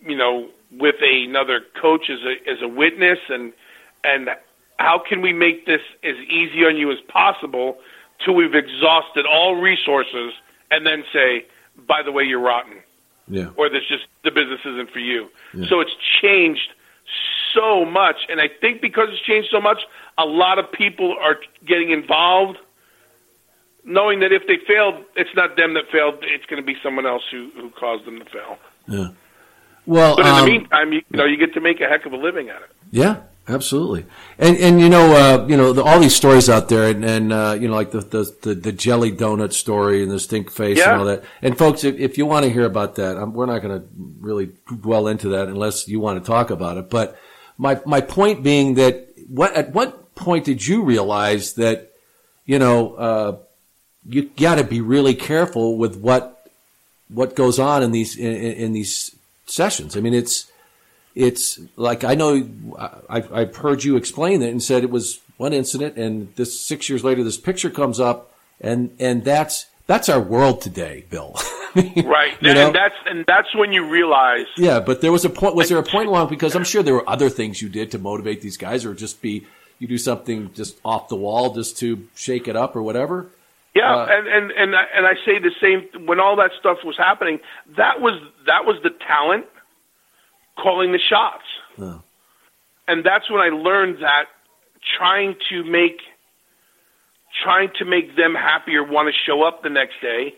you know with another coach as a as a witness and and how can we make this as easy on you as possible till we've exhausted all resources and then say by the way you're rotten Yeah. or this just the business isn't for you. Yeah. So it's changed so much, and I think because it's changed so much, a lot of people are getting involved, knowing that if they failed, it's not them that failed; it's going to be someone else who who caused them to fail. Yeah. Well, but in um, the meantime, you, you know, you get to make a heck of a living at it. Yeah, absolutely. And and you know uh, you know the, all these stories out there, and, and uh, you know like the, the the the jelly donut story and the stink face Yeah. and all that. And folks, if, if you want to hear about that, um, we're not going to really dwell into that unless you want to talk about it. But my my point being that what at what point did you realize that you know uh, you got to be really careful with what what goes on in these in, in these sessions? I mean, it's it's like I know I've, I've heard you explain it and said it was one incident, and this six years later, this picture comes up, and and that's that's our world today, Bill. Right, You and, that's and that's when you realize yeah, but there was a point. Was there a point along because I'm sure there were other things you did to motivate these guys, or just be you do something just off the wall just to shake it up or whatever. Yeah, Uh, and and and I, and I say the same when all that stuff was happening. That was that was the talent calling the shots, Oh. and that's when I learned that trying to make trying to make them happy or want to show up the next day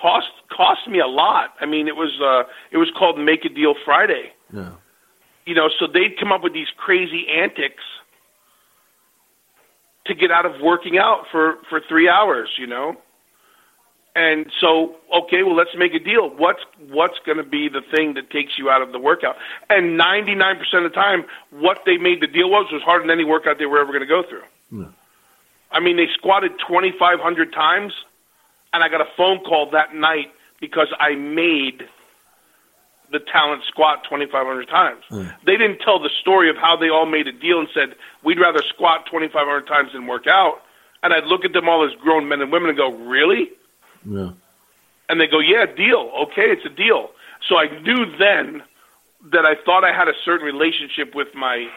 cost cost me a lot. I mean, it was uh, it was called Make a Deal Friday. Yeah. You know, so they'd come up with these crazy antics to get out of working out for for three hours. You know, and so okay, well, let's make a deal. What's what's going to be the thing that takes you out of the workout? And ninety nine percent of the time, what they made the deal was was harder than any workout they were ever going to go through. Yeah. I mean, they squatted twenty five hundred times, and I got a phone call that night because I made the talent squat 2,500 times. Hmm. They didn't tell the story of how they all made a deal and said, we'd rather squat 2,500 times than work out. And I'd look at them all as grown men and women and go, really? Yeah. And they go, yeah, deal. Okay, it's a deal. So I knew then that I thought I had a certain relationship with my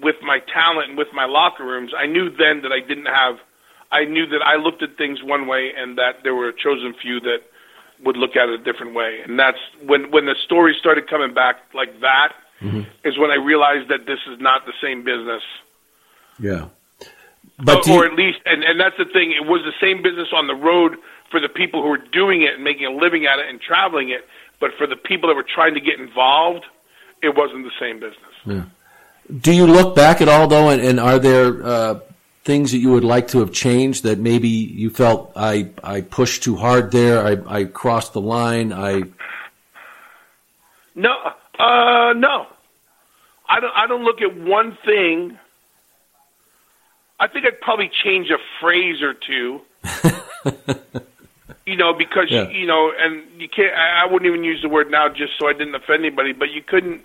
with my talent and with my locker rooms. I knew then that I didn't have. I knew that I looked at things one way, and that there were a chosen few that would look at it a different way. And that's when when the stories started coming back like that is when I realized that this is not the same business Yeah. But or, or at least, and, and that's the thing. It was the same business on the road for the people who were doing it and making a living at it and traveling it. But for the people that were trying to get involved, it wasn't the same business. Yeah. Do you look back at all though, and, and are there uh, things that you would like to have changed that maybe you felt I I pushed too hard there, I I crossed the line, I No, uh, no. I don't. I don't look at one thing. I think I'd probably change a phrase or two. you know, because Yeah. you know, and you can't. I I wouldn't even use the word now, just so I didn't offend anybody. But you couldn't.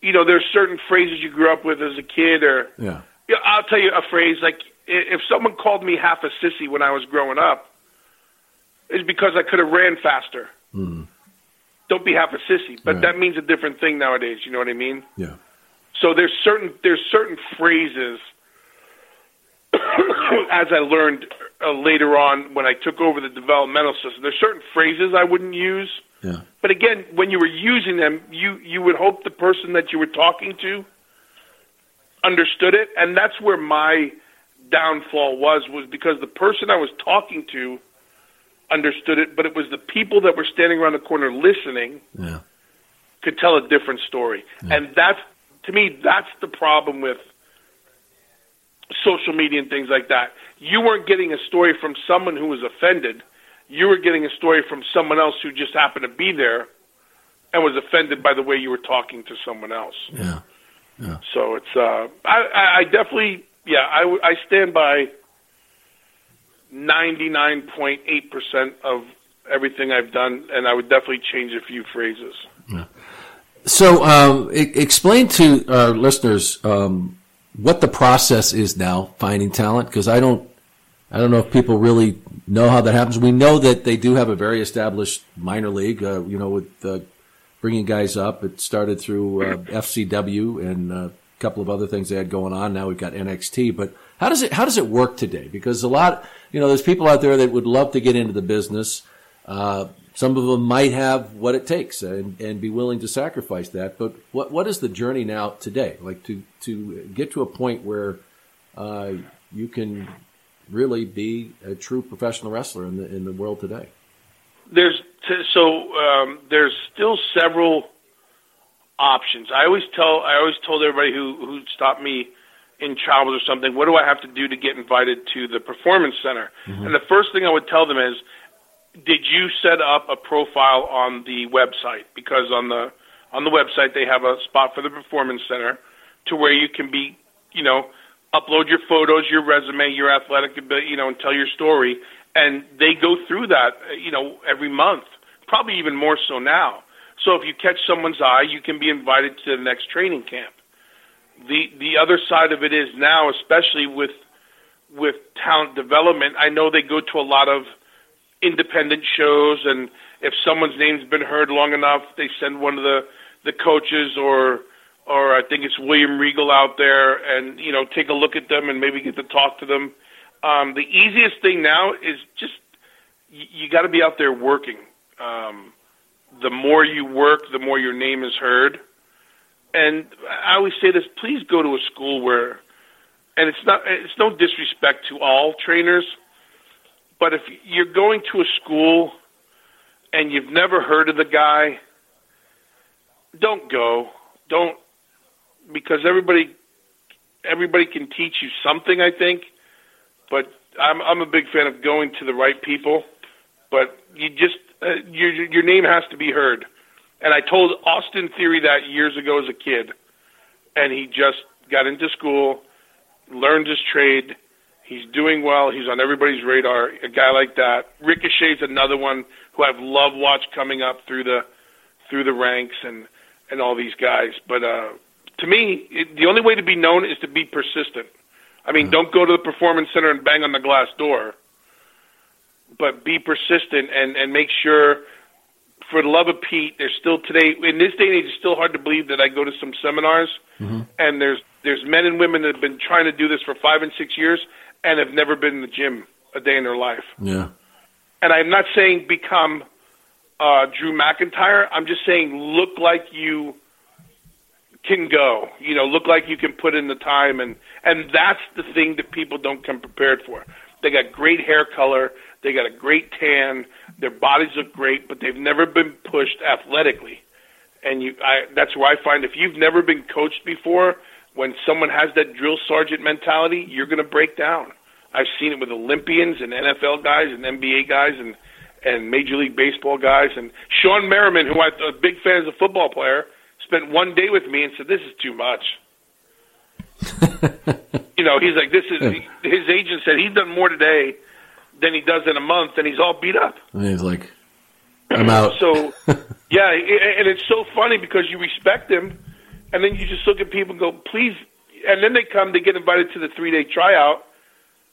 You know, there's certain phrases you grew up with as a kid, or yeah yeah, I'll tell you a phrase like if someone called me half a sissy when I was growing up, it's because I could have ran faster. Hmm. Don't be half a sissy, but Right. that means a different thing nowadays. You know what I mean? yeah So there's certain there's certain phrases as I learned uh, later on when I took over the developmental system. There's certain phrases I wouldn't use, yeah but again, when you were using them, you you would hope the person that you were talking to understood it, and that's where my downfall was was because the person I was talking to understood it, but it was the people that were standing around the corner listening yeah could tell a different story. And that's to me that's the problem with social media and things like that. You weren't getting a story from someone who was offended. You were getting a story from someone else who just happened to be there and was offended by the way you were talking to someone else. yeah So it's uh I I, I definitely yeah, I, I stand by 99.8% of everything I've done and I would definitely change a few phrases. Yeah. So, um, e- explain to our listeners um, what the process is now finding talent, because I don't, I don't know if people really know how that happens. We know that they do have a very established minor league, uh, you know, with uh, bringing guys up. It started through uh, FCW and uh, a couple of other things they had going on. Now we've got NXT, but how does it how does it work today? Because a lot, you know, there's people out there that would love to get into the business. Uh, some of them might have what it takes and, and be willing to sacrifice that. But what what is the journey now today? Like to to get to a point where uh, you can really be a true professional wrestler in the in the world today. there's so um, there's still several options. I always tell I always told everybody who who stopped me in travels or something, what do I have to do to get invited to the performance center? Mm-hmm. And the first thing I would tell them is, did you set up a profile on the website? Because on the on the website they have a spot for the performance center to where you can be, you know, upload your photos, your resume, your athletic ability, you know, and tell your story. And they go through that, you know, every month, probably even more so now. So if you catch someone's eye, you can be invited to the next training camp. The the other side of it is now, especially with with talent development, I know they go to a lot of independent shows, and if someone's name's been heard long enough, they send one of the the coaches or or I think it's William Regal out there, and you know take a look at them and maybe get to talk to them. Um, the easiest thing now is just you, you got to be out there working. Um, the more you work, the more your name is heard. And I always say this: please go to a school where, and it's not it's no disrespect to all trainers, but if you're going to a school and you've never heard of the guy, don't go. Don't because everybody everybody can teach you something, I think. But I'm I'm a big fan of going to the right people. But you just uh, your your name has to be heard. And I told Austin Theory that years ago as a kid, and he just got into school, learned his trade. He's doing well. He's on everybody's radar. A guy like that. Ricochet's another one who I've loved watch coming up through the through the ranks and and all these guys. But uh, to me, it, the only way to be known is to be persistent. I mean, don't go to the performance center and bang on the glass door, but be persistent and and make sure. For the love of Pete, there's still today in this day and age. It's still hard to believe that I go to some seminars Mm-hmm. and there's there's men and women that have been trying to do this for five and six years and have never been in the gym a day in their life. Yeah. And I'm not saying become uh, Drew McIntyre. I'm just saying look like you can go. You know, look like you can put in the time, and and that's the thing that people don't come prepared for. They got great hair color. They got a great tan. Their bodies look great, but they've never been pushed athletically. And you, I, that's where I find if you've never been coached before, when someone has that drill sergeant mentality, you're going to break down. I've seen it with Olympians and NFL guys and NBA guys and and Major League Baseball guys and Shawne Merriman, who I'm a big fan as a football player, spent one day with me and said, "This is too much." you know, he's like, "This is." His agent said he's done more today than he does in a month, and he's all beat up. And he's like, I'm out. So, yeah, and it's so funny because you respect him, and then you just look at people and go, please. And then they come, they get invited to the three day tryout,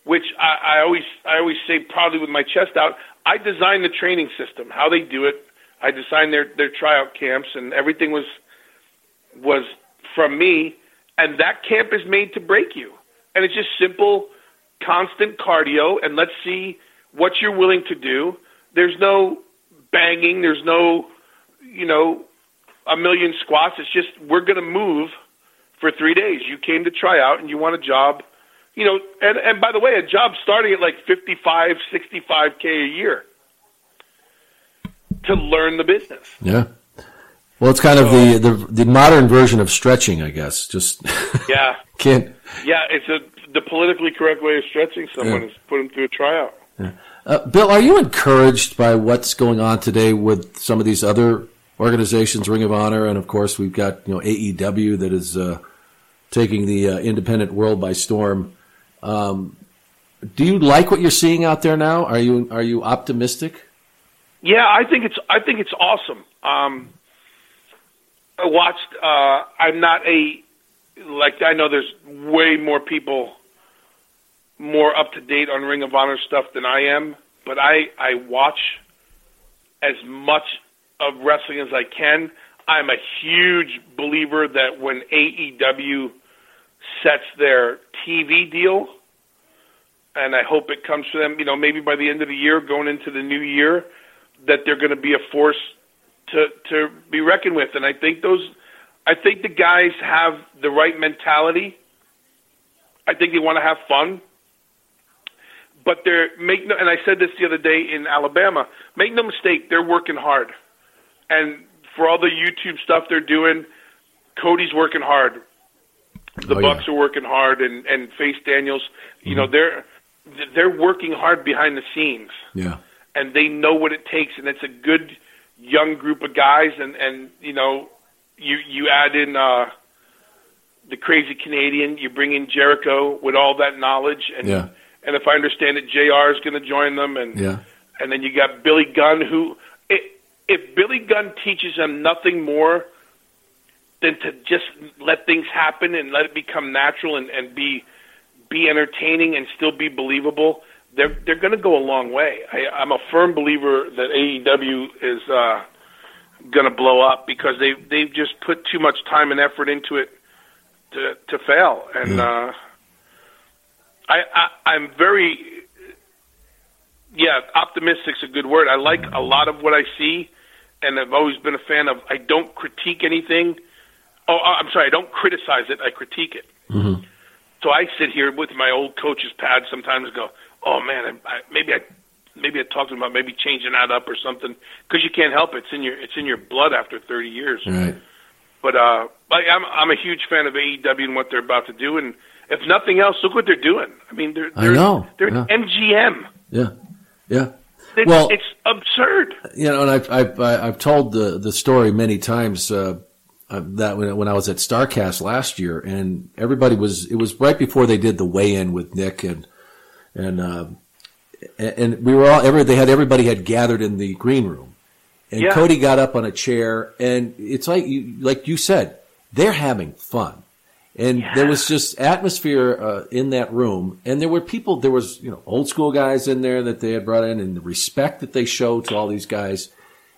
which I, I always, I always say proudly with my chest out. I designed the training system, how they do it. I designed their their tryout camps, and everything was was from me. And that camp is made to break you, and it's just simple, constant cardio, and let's see what you're willing to do. There's no banging. There's no, you know, a million squats. It's just we're going to move for three days. You came to try out and you want a job, you know. And and by the way, a job starting at like fifty five, sixty five k a year to learn the business. Yeah. Well, it's kind of the, the the modern version of stretching, I guess. Just Yeah, can't. yeah. It's a the politically correct way of stretching someone Yeah. is put them through a tryout. Uh, Bill, are you encouraged by what's going on today with some of these other organizations, Ring of Honor, and of course we've got you know AEW that is uh, taking the uh, independent world by storm. Um, do you like what you're seeing out there now? Are you are you optimistic? Yeah, I think it's I think it's awesome. Um, I watched. Uh, I'm not a like I know there's way more people more up to date on Ring of Honor stuff than I am, but I I watch as much of wrestling as I can. I'm a huge believer that when AEW sets their TV deal, and I hope it comes to them, you know, maybe by the end of the year, going into the new year, that they're going to be a force to to be reckoned with. And I think those, I think the guys have the right mentality. I think they want to have fun, but they're make no, and I said this the other day in Alabama. Make no mistake, they're working hard, and for all the YouTube stuff they're doing, Cody's working hard. The Oh, Bucks are working hard, and and Face Daniels, you know, they're they're working hard behind the scenes, Yeah. and they know what it takes, and it's a good young group of guys, and and you know, you you add in. uh the crazy Canadian. You bring in Jericho with all that knowledge, and Yeah. And if I understand it, Jr. is going to join them, and Yeah. and then you got Billy Gunn, who i if Billy Gunn teaches them nothing more than to just let things happen and let it become natural and, and be be entertaining and still be believable, they're they're going to go a long way. I, I'm a firm believer that AEW is uh, going to blow up because they they've just put too much time and effort into it to to fail, and uh, I, I I'm very yeah optimistic's a good word. I like a lot of what I see, and I've always been a fan of. I don't critique anything. Oh, I'm sorry, I don't criticize it. I critique it. Mm-hmm. So I sit here with my old coach's pad sometimes and go, "Oh man, I, I, maybe I maybe I talked about maybe changing that up or something because you can't help it. It's in your it's in your blood after 30 years." Right. But uh, like, I'm I'm a huge fan of AEW and what they're about to do, and if nothing else, look what they're doing. I mean, they're they're know, they're yeah. MGM. Yeah. Yeah. It's, Well- it's absurd. You know, and I've I've I- I've told the the story many times uh, uh, that when when I was at Starrcast last year, and everybody was it was right before they did the weigh in with Nick and and uh, and and we were all every they had everybody had gathered in the green room, and Yeah. Cody got up on a chair, and it's like you like you said, they're having fun. And there was just atmosphere uh, in that room, and there were people. There was you know old school guys in there that they had brought in, and the respect that they show to all these guys.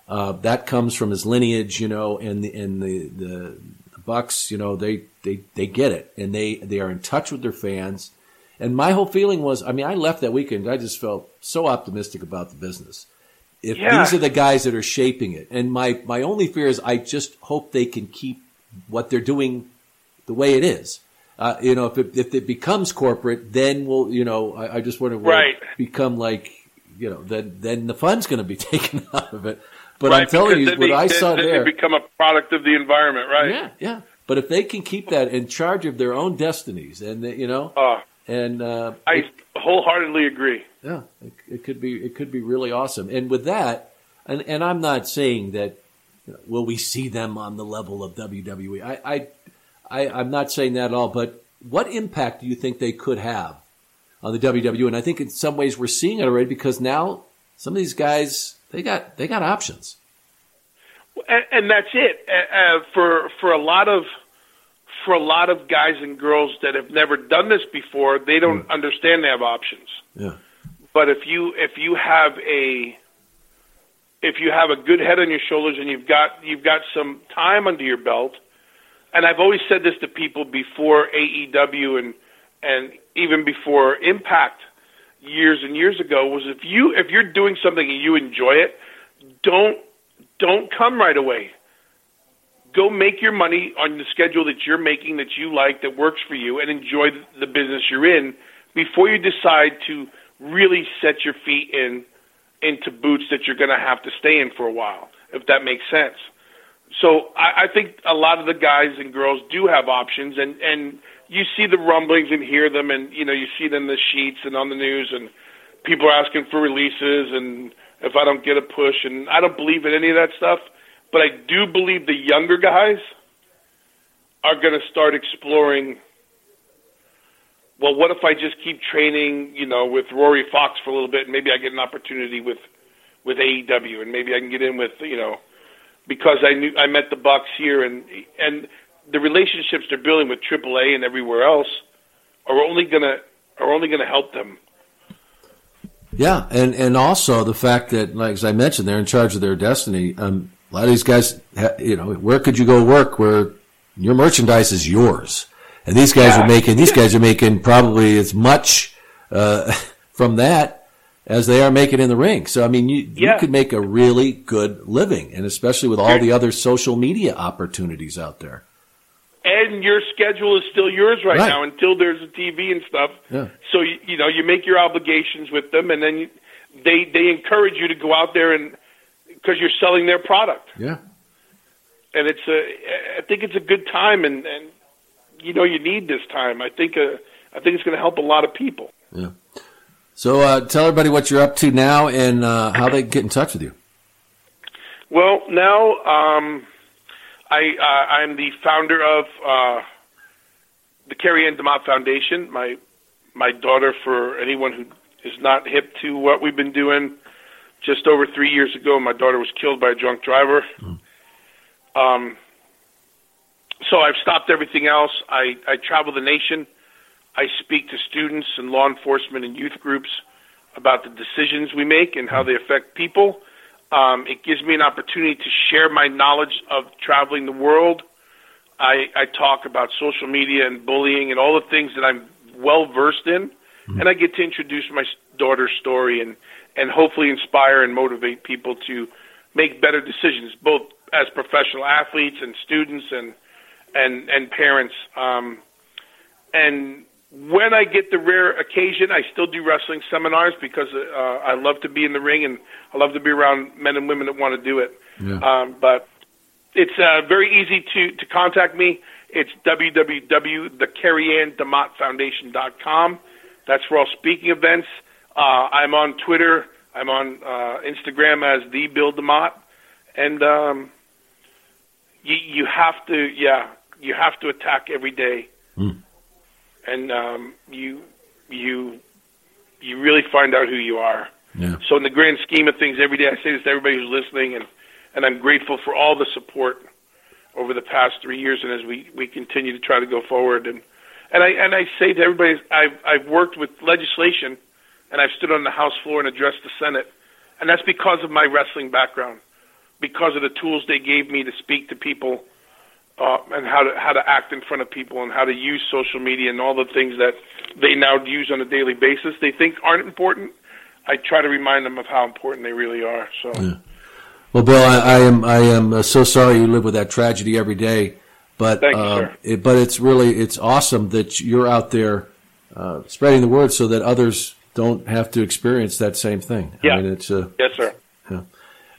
Uh, that comes from his lineage, you know, and the and the, the the Bucks, you know, they they they get it, and they they are in touch with their fans. And my whole feeling was, I mean, I left that weekend. I just felt so optimistic about the business. If Yeah. these are the guys that are shaping it, and my my only fear is, I just hope they can keep what they're doing the way it is. Uh, you know, if it, if it becomes corporate, then we'll, you know, I, I just wonder will Right. become like, you know, then then the fun's going to be taken out of it. But right, I'm telling you, what they, I saw there, they become a product of the environment, right? yeah, yeah. But if they can keep that in charge of their own destinies, and they- you know, Uh, and uh, I wholeheartedly agree. yeah, it, it could be it could be really awesome. And with that, and and I'm not saying that you know, will we see them on the level of WWE. I, I I I'm not saying that at all. But what impact do you think they could have on the WWE? And I think in some ways we're seeing it already because now some of these guys they got they got options. and, and that's it uh, uh, for for a lot of for a lot of guys and girls that have never done this before. They don't understand they have options. Yeah. But if you if you have a if you have a good head on your shoulders and you've got you've got some time under your belt, and I've always said this to people before AEW and and even before Impact years and years ago was if you if you're doing something and you enjoy it, don't don't come right away. Go make your money on the schedule that you're making that you like that works for you and enjoy the business you're in before you decide to really set your feet in into boots that you're going to have to stay in for a while if that makes sense. So I, I think a lot of the guys and girls do have options and and you see the rumblings and hear them and you know you see them in the sheets and on the news and people are asking for releases and if I don't get a push and I don't believe in any of that stuff, but I do believe the younger guys are going to start exploring well, what if I just keep training, you know, with Rory Fox for a little bit and maybe I get an opportunity with with AEW and maybe I can get in with, you know, because I knew I met the Bucks here and and the relationships they're building with AAA and everywhere else are only going to are only to help them. Yeah, and and also the fact that, like as I mentioned, they're in charge of their destiny. Um, a lot of these guys, you know, where could you go work where your merchandise is yours? And these guys Yeah. are making these guys are making probably as much uh, from that as they are making in the ring. So I mean, you Yeah. you could make a really good living, and especially with all the other social media opportunities out there. and your schedule is still yours right, Right. now until there's a TV and stuff. Yeah. So you, you know you make your obligations with them, and then you, they they encourage you to go out there and because you're selling their product, Yeah. and it's a I think it's a good time, and and you know you need this time. I think uh, I think it's going to help a lot of people. Yeah. So uh, tell everybody what you're up to now and uh, how they can get in touch with you. Well, now um, I uh, I'm the founder of uh, the Carrie Ann DeMott Foundation. My my daughter, for anyone who is not hip to what we've been doing, just over three years ago, my daughter was killed by a drunk driver. Um, so I've stopped everything else. I, I travel the nation. I speak to students and law enforcement and youth groups about the decisions we make and how they affect people. Um, it gives me an opportunity to share my knowledge of traveling the world. I, I talk about social media and bullying and all the things that I'm well versed in, and I get to introduce my daughter's story and and hopefully inspire and motivate people to make better decisions, both as professional athletes and students and and and parents. Um, and when I get the rare occasion, I still do wrestling seminars because uh, I love to be in the ring and I love to be around men and women that want to do it. Yeah. Um, but it's uh, very easy to, to contact me. It's www.thecarrieanndemottfoundation.com. That's for all speaking events. Uh, I'm on Twitter. I'm on uh, Instagram as the Bill DeMott, and um, you you have to yeah you have to attack every day, Mm. And um, you you you really find out who you are. Yeah. So in the grand scheme of things, every day I say this to everybody who's listening, and and I'm grateful for all the support over the past three years, and as we we continue to try to go forward, and and I and I say to everybody, I've I've worked with legislation, and I've stood on the House floor and addressed the Senate, and that's because of my wrestling background, because of the tools they gave me to speak to people, uh, and how to how to act in front of people, and how to use social media and all the things that they now use on a daily basis. They think aren't important. I try to remind them of how important they really are. So. Well, Bill, I, I am I am uh, so sorry you live with that tragedy every day, but Thank you, uh, it, but it's really it's awesome that you're out there uh, spreading the word so that others don't have to experience that same thing. Yeah. I mean, it's uh, Yes, sir.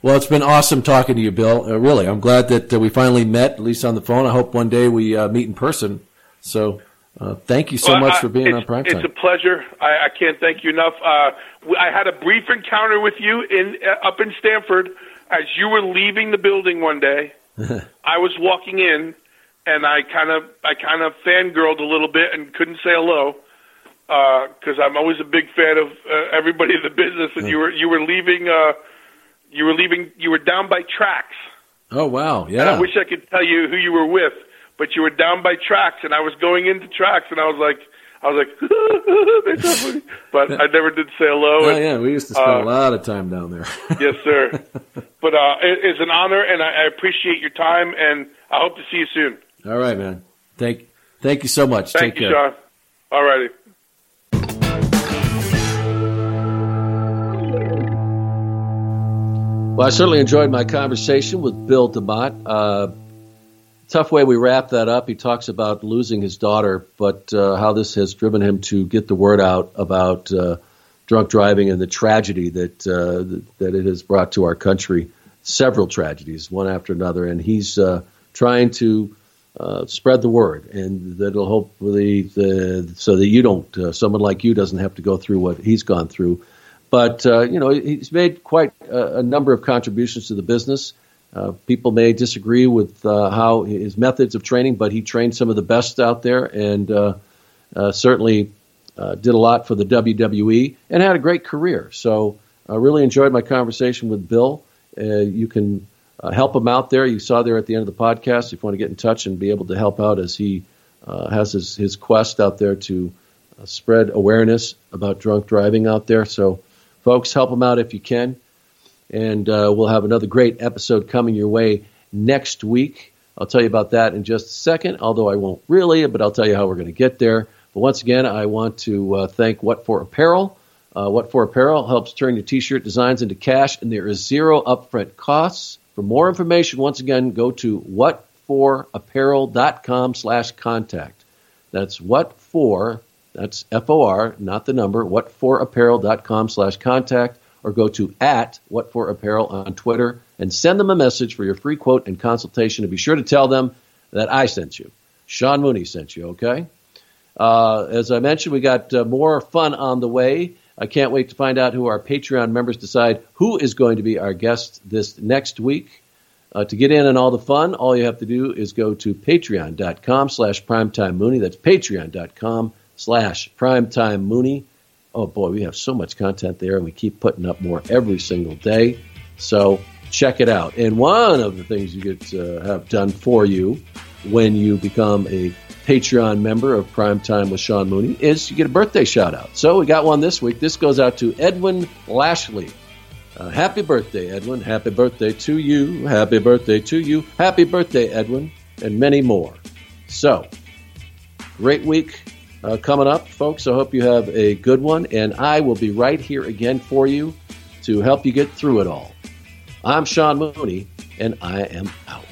Well, it's been awesome talking to you, Bill. Uh, really, I'm glad that uh, we finally met, at least on the phone. I hope one day we uh, meet in person. So, uh, thank you so Well, much I- for being on Prime It's a pleasure. I, I can't thank you enough. Uh, I had a brief encounter with you in uh, up in Stamford as you were leaving the building one day. I was walking in, and I kind of I kind of fangirled a little bit and couldn't say hello because I'm always a big fan of uh, everybody in the business. And you were you were leaving uh, you were leaving you were down by tracks. oh wow, And yeah. I wish I could tell you who you were with, but you were down by tracks, and I was going into tracks, and I was like, I was like, so but I never did say hello. Oh and, yeah, we used to spend uh, a lot of time down there. yes, sir. But uh, it, it's an honor, and I, I appreciate your time, and I hope to see you soon. All right, man. Thank thank you so much. Thank Take you, care. Sean. All righty. Well, I certainly enjoyed my conversation with Bill DeMott. Uh, tough way we wrap that up. He talks about losing his daughter, but uh, how this has driven him to get the word out about uh, drunk driving and the tragedy that uh, that it has brought to our country. Several tragedies, one after another, and he's uh, trying to uh, spread the word, and that'll hopefully so that you don't, someone like you doesn't have to go through what he's gone through. But uh, you know, he's made quite a, a number of contributions to the business. Uh, people may disagree with uh, how his methods of training, but he trained some of the best out there, and uh, uh, certainly uh, did a lot for the WWE and had a great career. So I really enjoyed my conversation with Bill. You can help him out there. You saw there at the end of the podcast. If you want to get in touch and be able to help out as he has his, his quest out there to spread awareness about drunk driving out there. So, folks, help them out if you can. And uh, we'll have another great episode coming your way next week. I'll tell you about that in just a second, although I won't really, but I'll tell you how we're going to get there. But once again, I want to uh, thank What For Apparel. Uh, what For Apparel helps turn your t-shirt designs into cash, and there is zero upfront costs. For more information, once again, go to whatforapparel.com slash contact. That's what for, that's F-O-R, not the number, whatforapparel.com slash contact, or go to at whatforapparel on Twitter and send them a message for your free quote and consultation. And be sure to tell them that I sent you. Sean Mooney sent you, okay? Uh, as I mentioned, we got uh, more fun on the way. I can't wait to find out who our Patreon members decide who is going to be our guest this next week. Uh, to get in on all the fun, all you have to do is go to patreon.com slash primetime mooney. That's patreon.com slash primetime mooney. Oh boy, we have so much content there and we keep putting up more every single day. So check it out. And one of the things you get to have done for you when you become a Patreon member of Primetime with Sean Mooney is you get a birthday shout out. So we got one this week. This goes out to Edwin Lashley. Uh, happy birthday, Edwin. Happy birthday to you. Happy birthday to you. Happy birthday, Edwin. And many more. So, great week uh, coming up, folks. I hope you have a good one. And I will be right here again for you to help you get through it all. I'm Sean Mooney, and I am out.